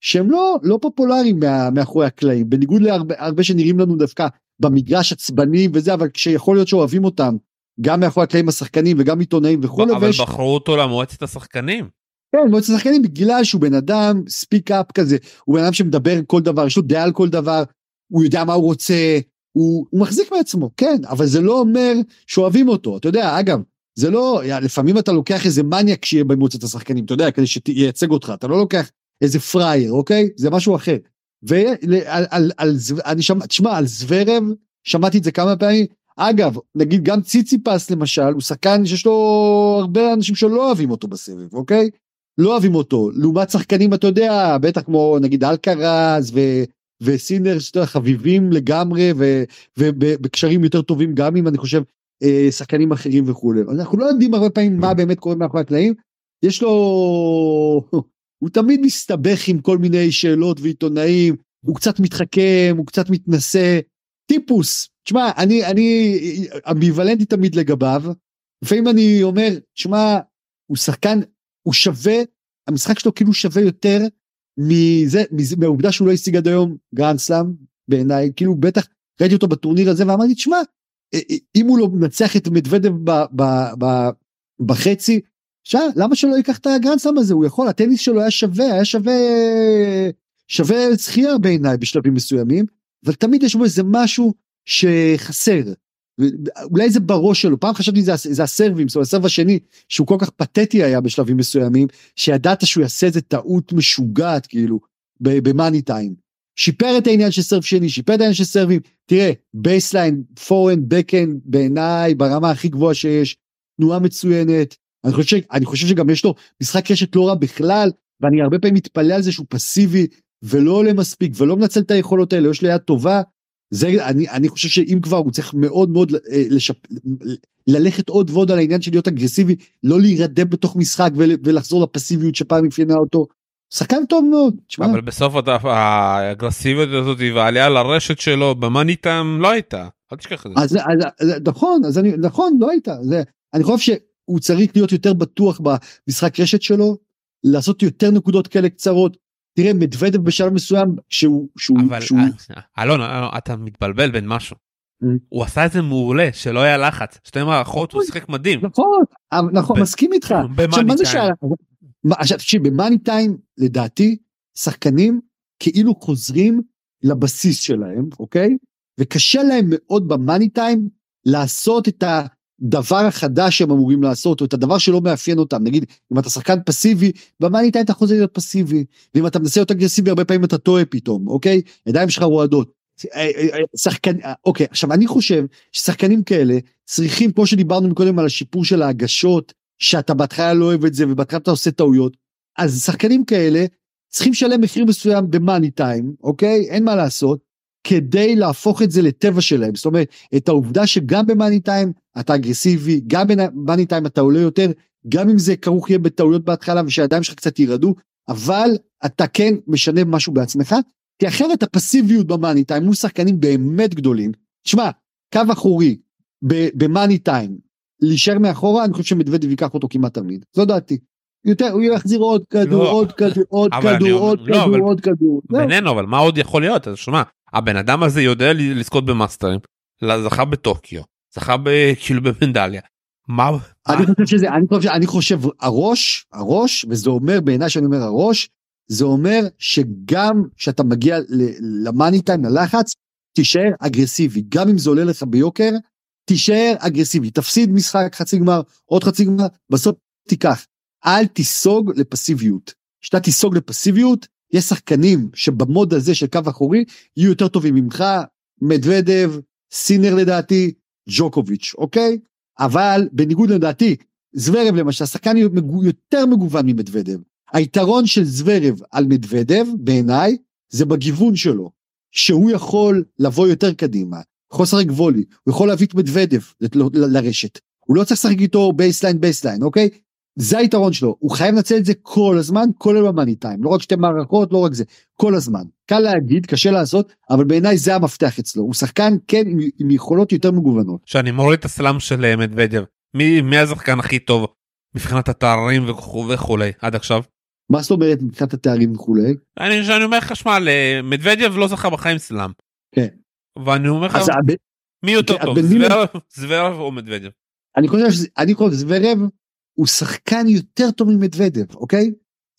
שהם לא, לא פופולריים מאחורי הקלעים, בניגוד להרבה שנראים לנו דווקא במגרש עצבני וזה, אבל כשיכול להיות שאוהבים אותם, גם מאחורי הקלעים השחקנים וגם עיתונאים וכולי. אבל ויש... בחרו אותו למועצת השחקנים. כן, מועצת השחקנים בגלל שהוא בן אדם ספיק אפ כזה, הוא בן אדם שמדבר כל דבר, יש לו דעה על כל דבר, הוא יודע מה הוא רוצה, הוא, הוא מחזיק מעצמו, כן, אבל זה לא אומר שאוהבים אותו, אתה יודע, אגב, זה לא, לפעמים אתה לוקח איזה מניאק שיהיה במועצת השחקנים, אתה יודע, כדי שייצג אותך, אתה לא לוקח איזה פראייר, אוקיי? זה משהו אחר. ועל על, על, אני שמע, תשמע, על זוורב, שמעתי את זה כמה פעמים. אגב, נגיד גם ציציפס למשל, הוא שחקן שיש לו הרבה אנשים שלא אוהבים אותו בסבב, אוקיי? לא אוהבים אותו. לעומת שחקנים, אתה יודע, בטח כמו נגיד אלקרז ו... וסינר, שאתה חביבים לגמרי, ובקשרים יותר טובים גם אם אני חושב אה, שחקנים אחרים וכולי. אנחנו לא יודעים הרבה פעמים מה באמת קורה מאחורי הקלעים. יש לו הוא תמיד מסתבך עם כל מיני שאלות ועיתונאים, הוא קצת מתחכם, הוא קצת מתנשא, טיפוס, תשמע, אני, אני אמביוולנטי תמיד לגביו, לפעמים אני אומר, תשמע, הוא שחקן, הוא שווה, המשחק שלו כאילו שווה יותר מזה, מזה מהעובדה שהוא לא השיג עד היום גרנד סלאם, בעיניי, כאילו בטח ראיתי אותו בטורניר הזה ואמרתי, תשמע, אם הוא לא מנצח את מדוודב בחצי, שעה, למה שלא ייקח את הגרנד סלאם הזה, הוא יכול, הטניס שלו היה שווה, היה שווה, שווה זכייה בעיניי בשלבים מסוימים, אבל תמיד יש בו איזה משהו שחסר. אולי זה בראש שלו, פעם חשבתי זה, זה הסרבים, זאת אומרת הסרב השני, שהוא כל כך פתטי היה בשלבים מסוימים, שידעת שהוא יעשה איזה טעות משוגעת כאילו, במאני טיים. שיפר את העניין של סרב שני, שיפר את העניין של סרבים, תראה, baseline, forehand, backhand, בעיניי, ברמה הכי גבוהה שיש, תנועה מצוינת, אני חושב, אני חושב שגם יש לו משחק רשת לא רע בכלל, ואני הרבה פעמים מתפלא על זה שהוא פסיבי, ולא עולה מספיק, ולא מנצל את היכולות האלה, יש לו יד טובה, זה, אני, אני חושב שאם כבר הוא צריך מאוד מאוד אה, לשפ... ללכת עוד ועוד על העניין של להיות אגרסיבי, לא להירדם בתוך משחק ול, ולחזור לפסיביות שפעם אפיינה אותו. שחקן טוב מאוד. שמה? אבל בסוף האגרסיביות הזאת והעלייה לרשת שלו במאני טיים לא הייתה. אל תשכח את זה. אז, אז, נכון, אז אני, נכון, לא הייתה. זה, אני חושב שהוא צריך להיות יותר בטוח במשחק רשת שלו, לעשות יותר נקודות כאלה קצרות, תראה מדוודב בשלב מסוים שהוא שהוא אבל שהוא... אה, אלון אתה מתבלבל בין משהו. הוא עשה את זה מעולה שלא היה לחץ. שתי מערכות הוא שיחק מדהים. נכון נכון מסכים איתך. עכשיו תקשיב במאני טיים לדעתי שחקנים כאילו חוזרים לבסיס שלהם אוקיי? וקשה להם מאוד במאני טיים לעשות את ה... הדבר החדש שהם אמורים לעשות, או את הדבר שלא מאפיין אותם, נגיד, אם אתה שחקן פסיבי, במאני טיים אתה חוזר להיות פסיבי, ואם אתה מנסה להיות אגרסיבי, הרבה פעמים אתה טועה פתאום, אוקיי? ידיים שלך רועדות. אה, אה, אה, שחקן, אוקיי, עכשיו אני חושב ששחקנים כאלה צריכים, כמו שדיברנו קודם על השיפור של ההגשות, שאתה בהתחלה לא אוהב את זה ובהתחלה אתה עושה טעויות, אז שחקנים כאלה צריכים לשלם מחיר מסוים במאני טיים, אוקיי? אין מה לעשות, כדי להפוך את זה לטבע שלהם, זאת אומרת, את העובדה שגם במאני טיים אתה אגרסיבי, גם במאני טיים אתה עולה יותר, גם אם זה כרוך יהיה בטעויות בהתחלה ושהידיים שלך קצת ירעדו, אבל אתה כן משנה משהו בעצמך, כי אחרת הפסיביות במאני טיים מול שחקנים באמת גדולים, תשמע, קו אחורי במאני טיים, להישאר מאחורה, אני חושב שמדוודב ייקח אותו כמעט תמיד, זו דעתי. יותר, הוא יחזיר עוד כדור, לא, עוד כדור, עוד כדור, עוד לא, כדור, עוד כדור. בינינו, אבל מה עוד יכול להיות? אז שמע, הבן אדם הזה יודע לזכות במאסטרים, זכה בטוקיו, זכה כאילו במדליה. מה? אני חושב שזה, אני חושב, אני חושב הראש, הראש, וזה אומר בעיניי שאני אומר הראש, זה אומר שגם כשאתה מגיע למאני טיים, ללחץ, תישאר אגרסיבי, גם אם זה עולה לך ביוקר, תישאר אגרסיבי, תפסיד משחק חצי גמר, עוד חצי גמר, בסוף תיקח. אל תיסוג לפסיביות. כשאתה תיסוג לפסיביות, יש שחקנים שבמוד הזה של קו אחורי יהיו יותר טובים ממך, מדוודב, סינר לדעתי, ג'וקוביץ', אוקיי? אבל בניגוד לדעתי, זוורב למשל, שחקן יותר מגוון ממדוודב. היתרון של זוורב על מדוודב, בעיניי, זה בגיוון שלו. שהוא יכול לבוא יותר קדימה, יכול לשחק גבולי, הוא יכול להביא את מדוודב לרשת. הוא לא צריך לשחק איתו baseline baseline, אוקיי? זה היתרון שלו, הוא חייב לנצל את זה כל הזמן, כולל במאני טיים, לא רק שתי מערכות, לא רק זה, כל הזמן. קל להגיד, קשה לעשות, אבל בעיניי זה המפתח אצלו, הוא שחקן כן עם, עם יכולות יותר מגוונות. שאני מוריד את הסלאם של אה, מדוודב, מי, מי השחקן הכי טוב מבחינת התארים וכולי עד עכשיו? מה זאת אומרת מבחינת התארים וכולי? אני, אני אומר לך שמע, מדוודיו לא זכה בחיים סלאם. כן. ואני אומר לך, מי יותר טוב, זוורב או מדוודיו? אני חושב, אני חושב זוורב הוא שחקן יותר טוב ממדוודב, אוקיי?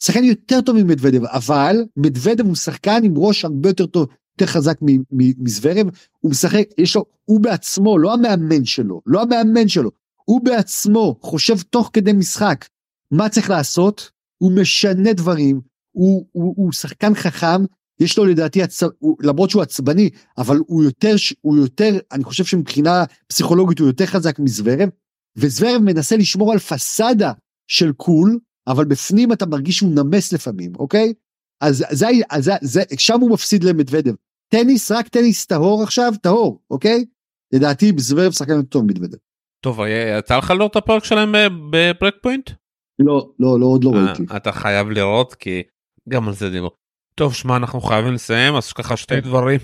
שחקן יותר טוב ממדוודב, אבל מדוודב הוא שחקן עם ראש הרבה יותר טוב, יותר חזק מזוורב, הוא משחק, יש לו, הוא בעצמו, לא המאמן שלו, לא המאמן שלו, הוא בעצמו חושב תוך כדי משחק מה צריך לעשות, הוא משנה דברים, הוא, הוא, הוא שחקן חכם, יש לו לדעתי, עצ... הוא, למרות שהוא עצבני, אבל הוא יותר, הוא יותר, אני חושב שמבחינה פסיכולוגית הוא יותר חזק מזוורב, וזוורב מנסה לשמור על פסאדה של קול, אבל בפנים אתה מרגיש שהוא נמס לפעמים, אוקיי? אז זה, אז זה, זה, שם הוא מפסיד למדוודב. טניס, רק טניס טהור עכשיו, טהור, אוקיי? לדעתי זוורב שחקן טוב מדוודב. טוב, יצא לך לראות את הפרק שלהם בברק פוינט? לא, לא, לא, עוד לא אה, ראיתי. אתה חייב לראות כי גם על זה דיבור. טוב, שמע, אנחנו חייבים לסיים, אז ככה שתי דברים,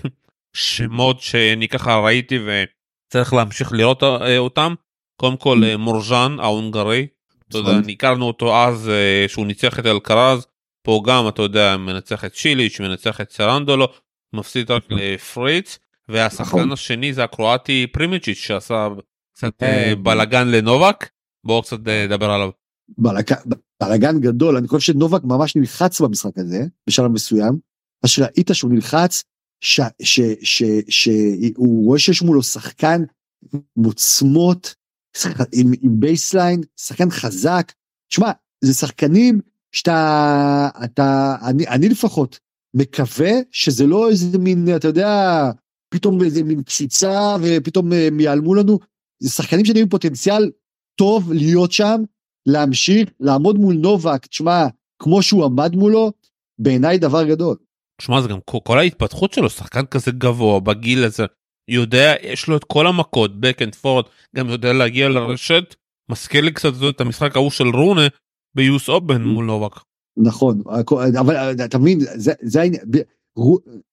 שמות שאני ככה ראיתי ו... צריך להמשיך לראות אה, אותם. קודם כל אה, מורז'אן ההונגרי, אתה יודע, נכון. הכרנו אותו אז אה, שהוא ניצח את אלקרז, פה גם אתה יודע מנצח את שיליץ', מנצח את סרנדולו, מפסיד רק לפריץ, והשחקן נכון. השני זה הקרואטי פריז'מיץ' שעשה קצת אה. בלאגן לנובק, בואו קצת נדבר עליו. בלאגן גדול, אני חושב שנובק ממש נלחץ במשחק הזה, בשלב מסוים, מה שראית שהוא נלחץ, שהוא רואה שיש מולו שחקן עם עוצמות, עם, עם baseline, שחקן חזק, שמע, זה שחקנים שאתה, אתה, אני, אני לפחות, מקווה שזה לא איזה מין, אתה יודע, פתאום איזה מין קציצה ופתאום אה, הם ייעלמו לנו, זה שחקנים עם פוטנציאל טוב להיות שם, להמשיך, לעמוד מול נובק, תשמע, כמו שהוא עמד מולו, בעיניי דבר גדול. שמע זה גם כל ההתפתחות שלו שחקן כזה גבוה בגיל הזה יודע יש לו את כל המכות back and forth גם יודע להגיע לרשת מזכיר לי קצת את המשחק ההוא של רונה ביוס אופן מול נובק. נכון, אבל אתה מבין, זה, העניין,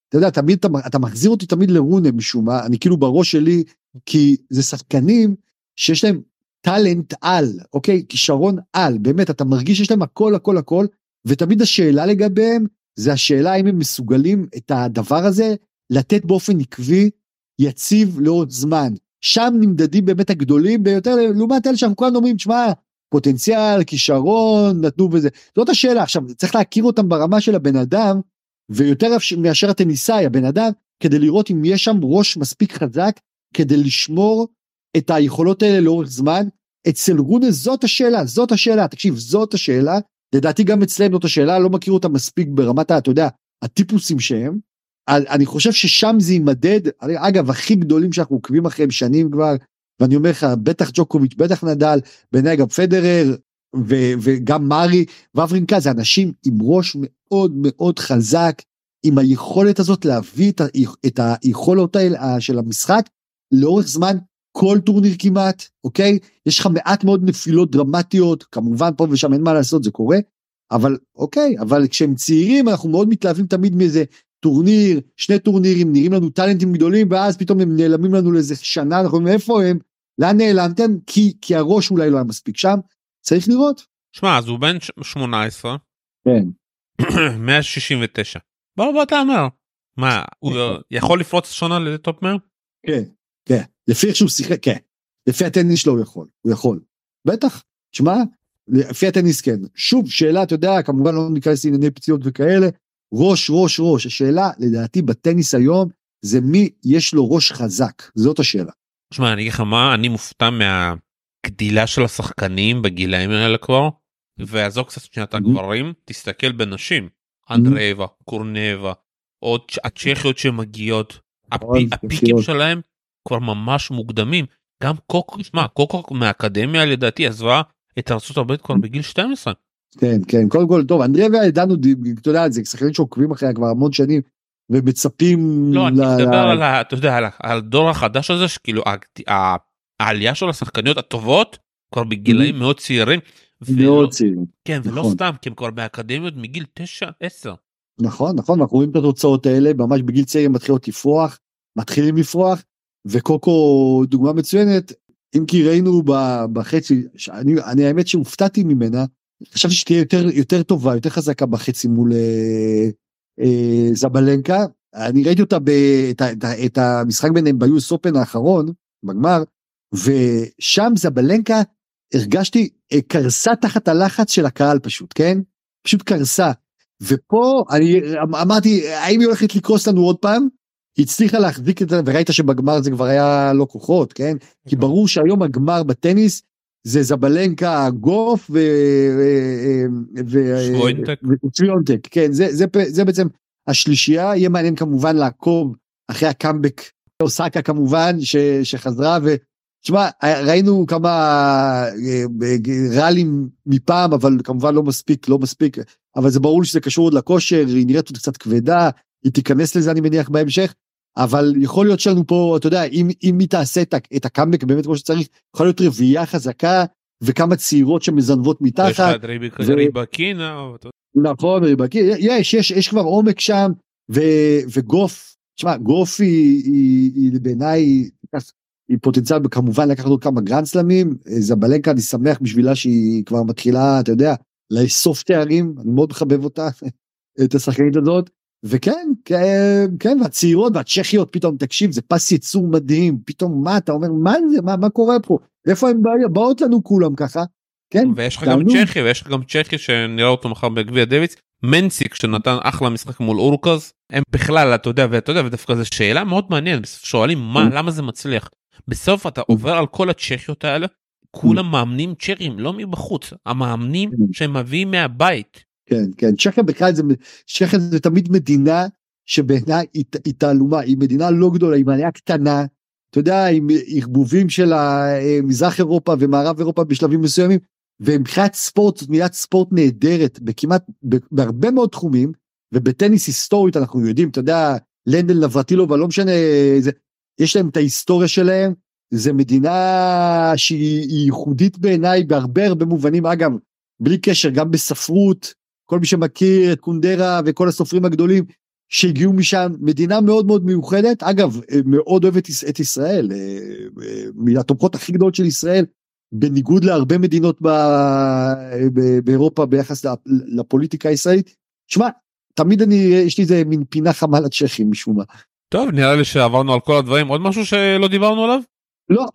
אתה יודע, תמיד אתה מחזיר אותי תמיד לרונה משום מה, אני כאילו בראש שלי, כי זה שחקנים שיש להם טאלנט על, אוקיי? כישרון על, באמת, אתה מרגיש שיש להם הכל, הכל, הכל, ותמיד השאלה לגביהם, זה השאלה האם הם מסוגלים את הדבר הזה לתת באופן עקבי, יציב לאורך זמן. שם נמדדים באמת הגדולים ביותר, לעומת אלה שאנחנו כולנו אומרים, תשמע, פוטנציאל, כישרון, נתנו וזה. זאת השאלה. עכשיו, צריך להכיר אותם ברמה של הבן אדם, ויותר מאשר הטניסאי, הבן אדם, כדי לראות אם יש שם ראש מספיק חזק, כדי לשמור את היכולות האלה לאורך זמן. אצל רונה זאת השאלה, זאת השאלה, תקשיב, זאת השאלה. לדעתי גם אצלם זאת השאלה, לא מכיר אותם מספיק ברמת, אתה יודע, הטיפוסים שהם. אני חושב ששם זה יימדד, אגב, הכי גדולים שאנחנו עוקבים אחריהם שנים כבר, ואני אומר לך, בטח ג'וקוביץ', בטח נדל, בעיניי גם פדרר, ו- וגם מארי, ואברינקה, זה אנשים עם ראש מאוד מאוד חזק, עם היכולת הזאת להביא את, ה- את היכולות האלה של המשחק לאורך זמן, כל טורניר כמעט, אוקיי? יש לך מעט מאוד נפילות דרמטיות, כמובן פה ושם אין מה לעשות, זה קורה, אבל אוקיי, אבל כשהם צעירים אנחנו מאוד מתלהבים תמיד מאיזה טורניר, שני טורנירים, נראים לנו טאלנטים גדולים, ואז פתאום הם נעלמים לנו לאיזה שנה, אנחנו אומרים איפה הם? לאן נעלמתם? כי, כי הראש אולי לא היה מספיק שם, צריך לראות. שמע אז הוא בן ש- 18 כן. 169 בוא בוא תאמר מה הוא יכול לפרוץ שונה לטופ 100? כן, כן, לפי איך שהוא שיחק, כן, לפי הטניס שלו הוא יכול, הוא יכול, בטח, שמע, לפי הטניס כן, שוב שאלה, אתה יודע, כמובן לא ניכנס לענייני פציעות וכאלה, ראש, ראש, ראש, השאלה לדעתי בטניס היום זה מי יש לו ראש חזק, זאת השאלה. שמע אני אגיד לך מה אני מופתע מהגדילה של השחקנים בגילאים האלה כבר ועזוב קצת שנייה את. הגברים תסתכל בנשים אנדרייבה קורנבה עוד הצ'כיות שמגיעות הפי- הפיקים. שלהם כבר ממש מוקדמים גם קוקו שמע קוקו מהאקדמיה לדעתי עזבה את הברית כבר בגיל 12 כן, כן, קודם כל, טוב, אנדריה וידענו, אתה יודע, זה שחקנים שעוקבים אחריה כבר המון שנים, ומצפים... לא אני מדבר על אתה יודע על הדור החדש הזה שכאילו העלייה של השחקניות הטובות כבר בגילאים מאוד צעירים. מאוד צעירים. כן ולא נכון. סתם כי הם כבר באקדמיות מגיל 9-10. נכון, נכון, אנחנו רואים את התוצאות האלה, ממש בגיל צעיר הם מתחילות לפרוח, מתחילים לפרוח, וקוקו דוגמה מצוינת, אם כי ראינו בחצי, אני, אני האמת שהופתעתי ממנה, חשבתי שתהיה יותר, יותר טובה, יותר חזקה בחצי מול אה, אה, זבלנקה, אני ראיתי אותה, ב, את, את, את המשחק ביניהם ביוס אופן האחרון, בגמר, ושם זבלנקה, הרגשתי, אה, קרסה תחת הלחץ של הקהל פשוט, כן? פשוט קרסה. ופה אני אמרתי האם היא הולכת לקרוס לנו עוד פעם? היא הצליחה להחזיק את זה וראית שבגמר זה כבר היה לא כוחות כן כי ברור שהיום הגמר בטניס זה זבלנקה גוף ו... ו... שוויונטק. ושוויונטק כן זה, זה, זה בעצם השלישייה. יהיה מעניין כמובן לעקוב אחרי הקאמבק. אוסקה כמובן ש... שחזרה ו... תשמע, ראינו כמה אה, ראלים מפעם, אבל כמובן לא מספיק, לא מספיק, אבל זה ברור שזה קשור עוד לכושר, היא נראית עוד קצת כבדה, היא תיכנס לזה אני מניח בהמשך, אבל יכול להיות שלנו פה, אתה יודע, אם, אם היא תעשה את, את הקאמבק באמת כמו שצריך, יכול להיות רביעייה חזקה, וכמה צעירות שמזנבות יש לך מתחת, את ו- ריבקינה. נכון, ריבקי, יש, יש, יש כבר עומק שם, ו, וגוף, תשמע, גוף היא, היא, היא בעיניי, היא פוטנציאל כמובן לקחת עוד כמה גרנד סלמים, אה, סבלנקה אני שמח בשבילה שהיא כבר מתחילה, אתה יודע, לאסוף תארים, אני מאוד מחבב אותה, את השחקנית הזאת, וכן, כן, כן, והצעירות והצ'כיות פתאום, תקשיב, זה פס ייצור מדהים, פתאום מה, אתה אומר, מה זה, מה, מה קורה פה, איפה הן באות לנו כולם ככה, כן, ויש לך גם צ'כי ויש לך גם צ'כי שנראה אותו מחר בגביע דייוויס מנשיק שנתן אחלה משחק מול הורקאץ' הם בכלל אתה יודע ואתה יודע ודווקא זו שאלה מאוד מעניינת שואלים מה למה זה מצליח? בסוף אתה עובר על כל הצ'כיות האלה כולם מאמנים צ'כים לא מבחוץ המאמנים שהם מביאים מהבית. כן כן. צ'כיה בכלל זה צ'כיה זה תמיד מדינה שבעיניי היא, היא תעלומה היא מדינה לא גדולה היא מדינה קטנה. אתה יודע עם ערבובים של מזרח אירופה ומערב אירופה בשלבים מסוימים ומבחינת ספורט זאת מילת ספורט נהדרת בכמעט בהרבה מאוד תחומים ובטניס היסטורית אנחנו יודעים אתה יודע לנדל נברטילו אבל לא משנה זה יש להם את ההיסטוריה שלהם זה מדינה שהיא ייחודית בעיניי בהרבה הרבה מובנים. אגב בלי קשר גם בספרות כל מי שמכיר את קונדרה וכל הסופרים הגדולים שהגיעו משם מדינה מאוד מאוד מיוחדת אגב מאוד אוהבת את ישראל מהתומכות הכי גדולות של ישראל בניגוד להרבה מדינות ב, באירופה ביחס לפוליטיקה הישראלית. שמע, תמיד אני, יש לי איזה מין פינה חמה לצ'כים משום מה. טוב, נראה לי שעברנו על כל הדברים. עוד משהו שלא דיברנו עליו? לא,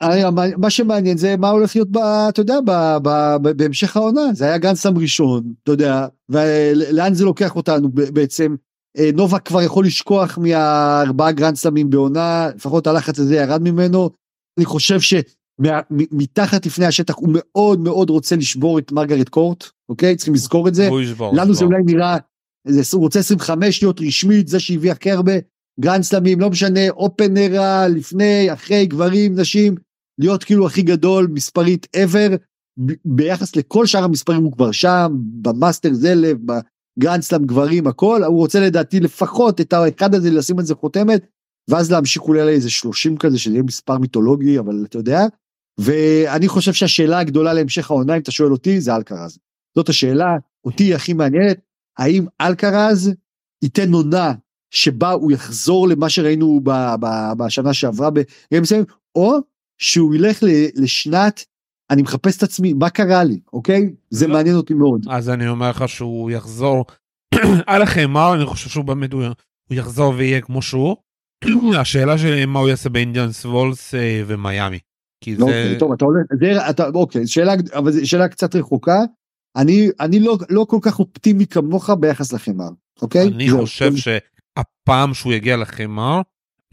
מה שמעניין זה מה הולך להיות, ב, אתה יודע, ב, ב, ב, בהמשך העונה. זה היה גנסם ראשון, אתה יודע, ולאן זה לוקח אותנו בעצם. נובה כבר יכול לשכוח מהארבעה גרנדסלמים בעונה, לפחות הלחץ הזה ירד ממנו. אני חושב ש... מתחת לפני השטח הוא מאוד מאוד רוצה לשבור את מרגרט קורט אוקיי צריכים לזכור את זה הוא ישבור, לנו זה. אולי נראה הוא רוצה 25 להיות רשמית זה שהביא הכי הרבה גרנד סלמים לא משנה open era לפני אחרי גברים נשים להיות כאילו הכי גדול מספרית ever ביחס לכל שאר המספרים הוא כבר שם במאסטרס אלף בגרנד סלאם גברים הכל הוא רוצה לדעתי לפחות את האחד הזה לשים על זה חותמת ואז להמשיך אולי לאיזה 30 כזה שזה יהיה מספר מיתולוגי אבל אתה יודע ואני חושב שהשאלה הגדולה להמשך העונה אם אתה שואל אותי זה אלקרז. זאת השאלה אותי הכי מעניינת האם אלקרז ייתן עונה שבה הוא יחזור למה שראינו ב, ב, בשנה שעברה ברגעים מסוימים או שהוא ילך ל- לשנת אני מחפש את עצמי מה קרה לי אוקיי זה לא. מעניין אותי מאוד. אז אני אומר לך שהוא יחזור על החמר אני חושב שהוא באמת הוא יחזור ויהיה כמו שהוא. השאלה שלי מה הוא יעשה באינדיאנס וולס אה, ומיאמי. כי לא, זה טוב אתה עולה זה אתה אוקיי שאלה אבל זו שאלה קצת רחוקה אני אני לא לא כל כך אופטימי כמוך ביחס לחמר אוקיי. אני. חושב שהפעם שהוא יגיע לחמר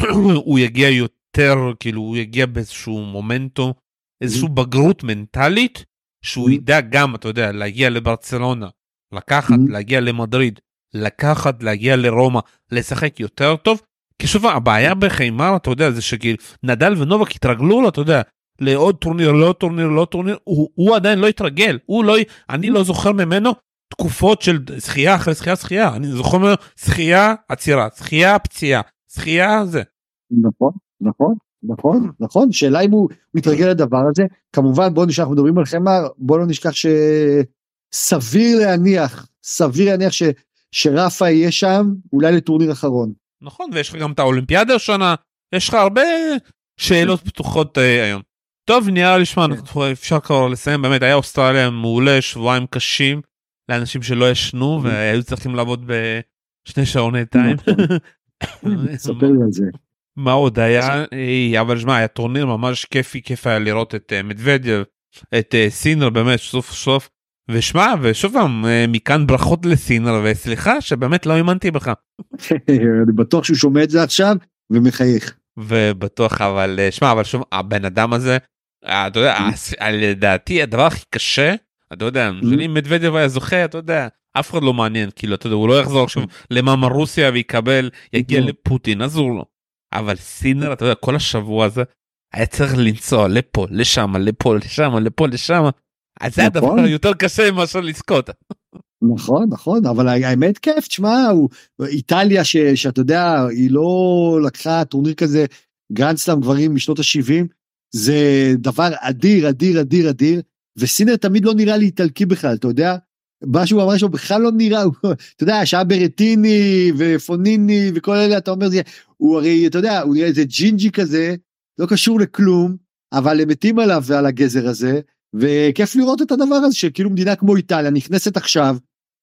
הוא יגיע יותר כאילו הוא יגיע באיזשהו מומנטום איזשהו בגרות מנטלית שהוא Mhm. ידע גם אתה יודע להגיע לברצלונה לקחת Mhm. להגיע למדריד לקחת להגיע לרומא לשחק יותר טוב. כי שוב הבעיה בחיימר אתה יודע זה שכאילו נדל ונובק התרגלו לו אתה יודע לעוד טורניר לעוד טורניר לעוד טורניר הוא, הוא עדיין לא התרגל הוא לא אני לא זוכר ממנו תקופות של זכייה אחרי זכייה זכייה אני זוכר זכייה עצירה זכייה פציעה זכייה זה. נכון נכון נכון נכון. שאלה אם הוא מתרגל לדבר הזה. כמובן בוא נשכח מדברים על חמר בוא לא נשכח שסביר להניח סביר להניח ש... שרפה יהיה שם אולי לטורניר אחרון. נכון ויש לך גם את האולימפיאדה השנה יש לך הרבה שאלות פתוחות אה, היום. טוב נראה לי שמע אפשר כבר לסיים. באמת היה אוסטרליה מעולה שבועיים קשים לאנשים שלא ישנו והיו צריכים לעבוד בשני שעוני טיים. ספר לי על זה. מה עוד היה אבל שמע היה טורניר ממש כיפי כיף היה לראות את אה, מדוודיו את אה, סינר באמת סוף סוף ושמע ושוב פעם אה, מכאן ברכות לסינר וסליחה שבאמת לא האמנתי בך אני בטוח שהוא שומע את זה עכשיו ומחייך. ובטוח אבל שמע אבל שוב הבן אדם הזה אתה יודע הס- לדעתי הדבר הכי קשה אתה יודע אם מדוודיו היה זוכה אתה יודע אף אחד לא מעניין כאילו אתה יודע הוא לא יחזור עכשיו למאמה רוסיה ויקבל יגיע לא. לפוטין אסור לו אבל סינר אתה יודע כל השבוע הזה היה צריך לנסוע לפה לשם לפה לשם לפה לשם אז זה הדבר נכון. היותר קשה מאשר לזכות נכון נכון אבל האמת כיף תשמע הוא איטליה ש, שאתה יודע היא לא לקחה טורניר כזה גרנד סלאם גברים משנות ה-70 זה דבר אדיר אדיר אדיר אדיר וסינר תמיד לא נראה לי איטלקי בכלל אתה יודע. מה שהוא אמר שהוא בכלל לא נראה אתה יודע שהיה ברטיני ופוניני וכל אלה אתה אומר הוא הרי אתה יודע הוא נראה איזה ג'ינג'י כזה לא קשור לכלום, אבל הם מתים עליו ועל הגזר הזה, וכיף לראות את הדבר הזה, שכאילו מדינה כמו איטליה נכנסת עכשיו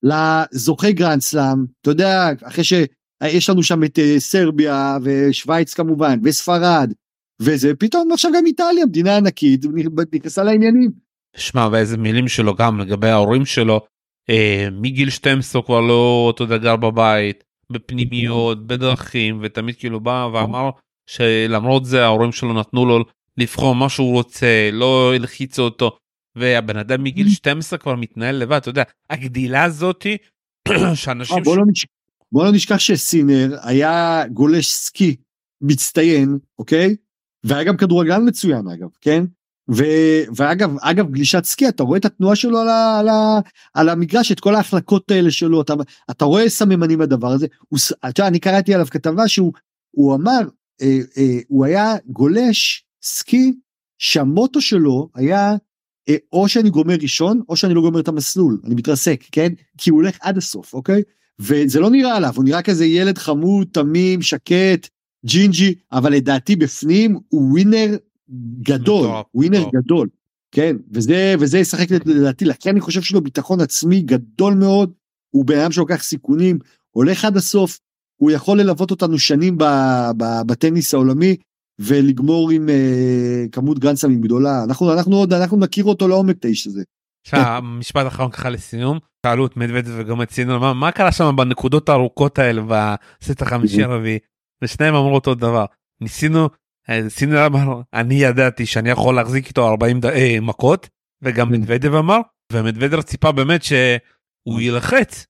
לזוכי גרנד סלאם, אתה יודע, אחרי שיש לנו שם את אה, סרביה ושווייץ כמובן, וספרד, וזה, פתאום עכשיו גם איטליה, מדינה ענקית, נכנסה לעניינים. שמע ואיזה מילים שלו גם לגבי ההורים שלו אה, מגיל 12 כבר לא אותו יודע גר בבית בפנימיות בדרכים ותמיד כאילו בא ואמר שלמרות זה ההורים שלו נתנו לו לבחור מה שהוא רוצה לא הלחיצו אותו. והבן אדם מגיל 12 כבר מתנהל לבד אתה יודע הגדילה הזאתי שאנשים. אה, בוא לא, נשכח, בוא לא נשכח שסינר היה גולש סקי מצטיין אוקיי? והיה גם כדורגלן מצוין אגב כן ו, ואגב אגב גלישת סקי אתה רואה את התנועה שלו על, ה, על, ה, על המגרש את כל ההחלקות האלה שלו אתה, אתה רואה סממנים לדבר הזה. הוא, אתה, אני קראתי עליו כתבה שהוא הוא אמר אה, אה, הוא היה גולש סקי שהמוטו שלו היה אה, או שאני גומר ראשון או שאני לא גומר את המסלול אני מתרסק כן? כי הוא הולך עד הסוף אוקיי? וזה לא נראה עליו הוא נראה כזה ילד חמוד תמים שקט ג'ינג'י אבל לדעתי בפנים הוא ווינר גדול ווינר. גדול כן? וזה וזה ישחק לדעתי לכן אני חושב שלו ביטחון עצמי גדול מאוד הוא בן אדם שלוקח סיכונים הולך עד הסוף הוא יכול ללוות אותנו שנים בטניס העולמי ולגמור עם uh, כמות גרנדסמים גדולה. אנחנו אנחנו עוד אנחנו נכיר אותו לעומק את האיש הזה. משפט אחרון ככה לסיום שאלו את מדוודב וגם את סינון מה, מה קרה שם בנקודות הארוכות האלה בסט החמישי הרביעי? ושניהם אמרו אותו דבר. ניסינו אה, סינון אמר אני ידעתי שאני יכול להחזיק איתו 40 ד... אה, מכות וגם מדוודב אמר ומדוודב ציפה באמת שהוא ילחץ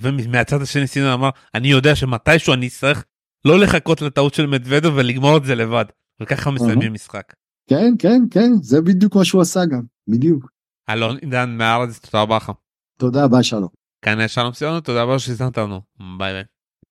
ומהצד השני סינון אמר אני יודע שמתישהו אני אצטרך לא לחכות לטעות של מדוודב ולגמור את זה לבד וככה מסיימים משחק. כן כן כן זה בדיוק מה שהוא עשה גם בדיוק. אלון עידן מהארץ תודה רבה לך. תודה רבה שלום. כאן שלום סיונו תודה רבה שהזנת לנו ביי ביי.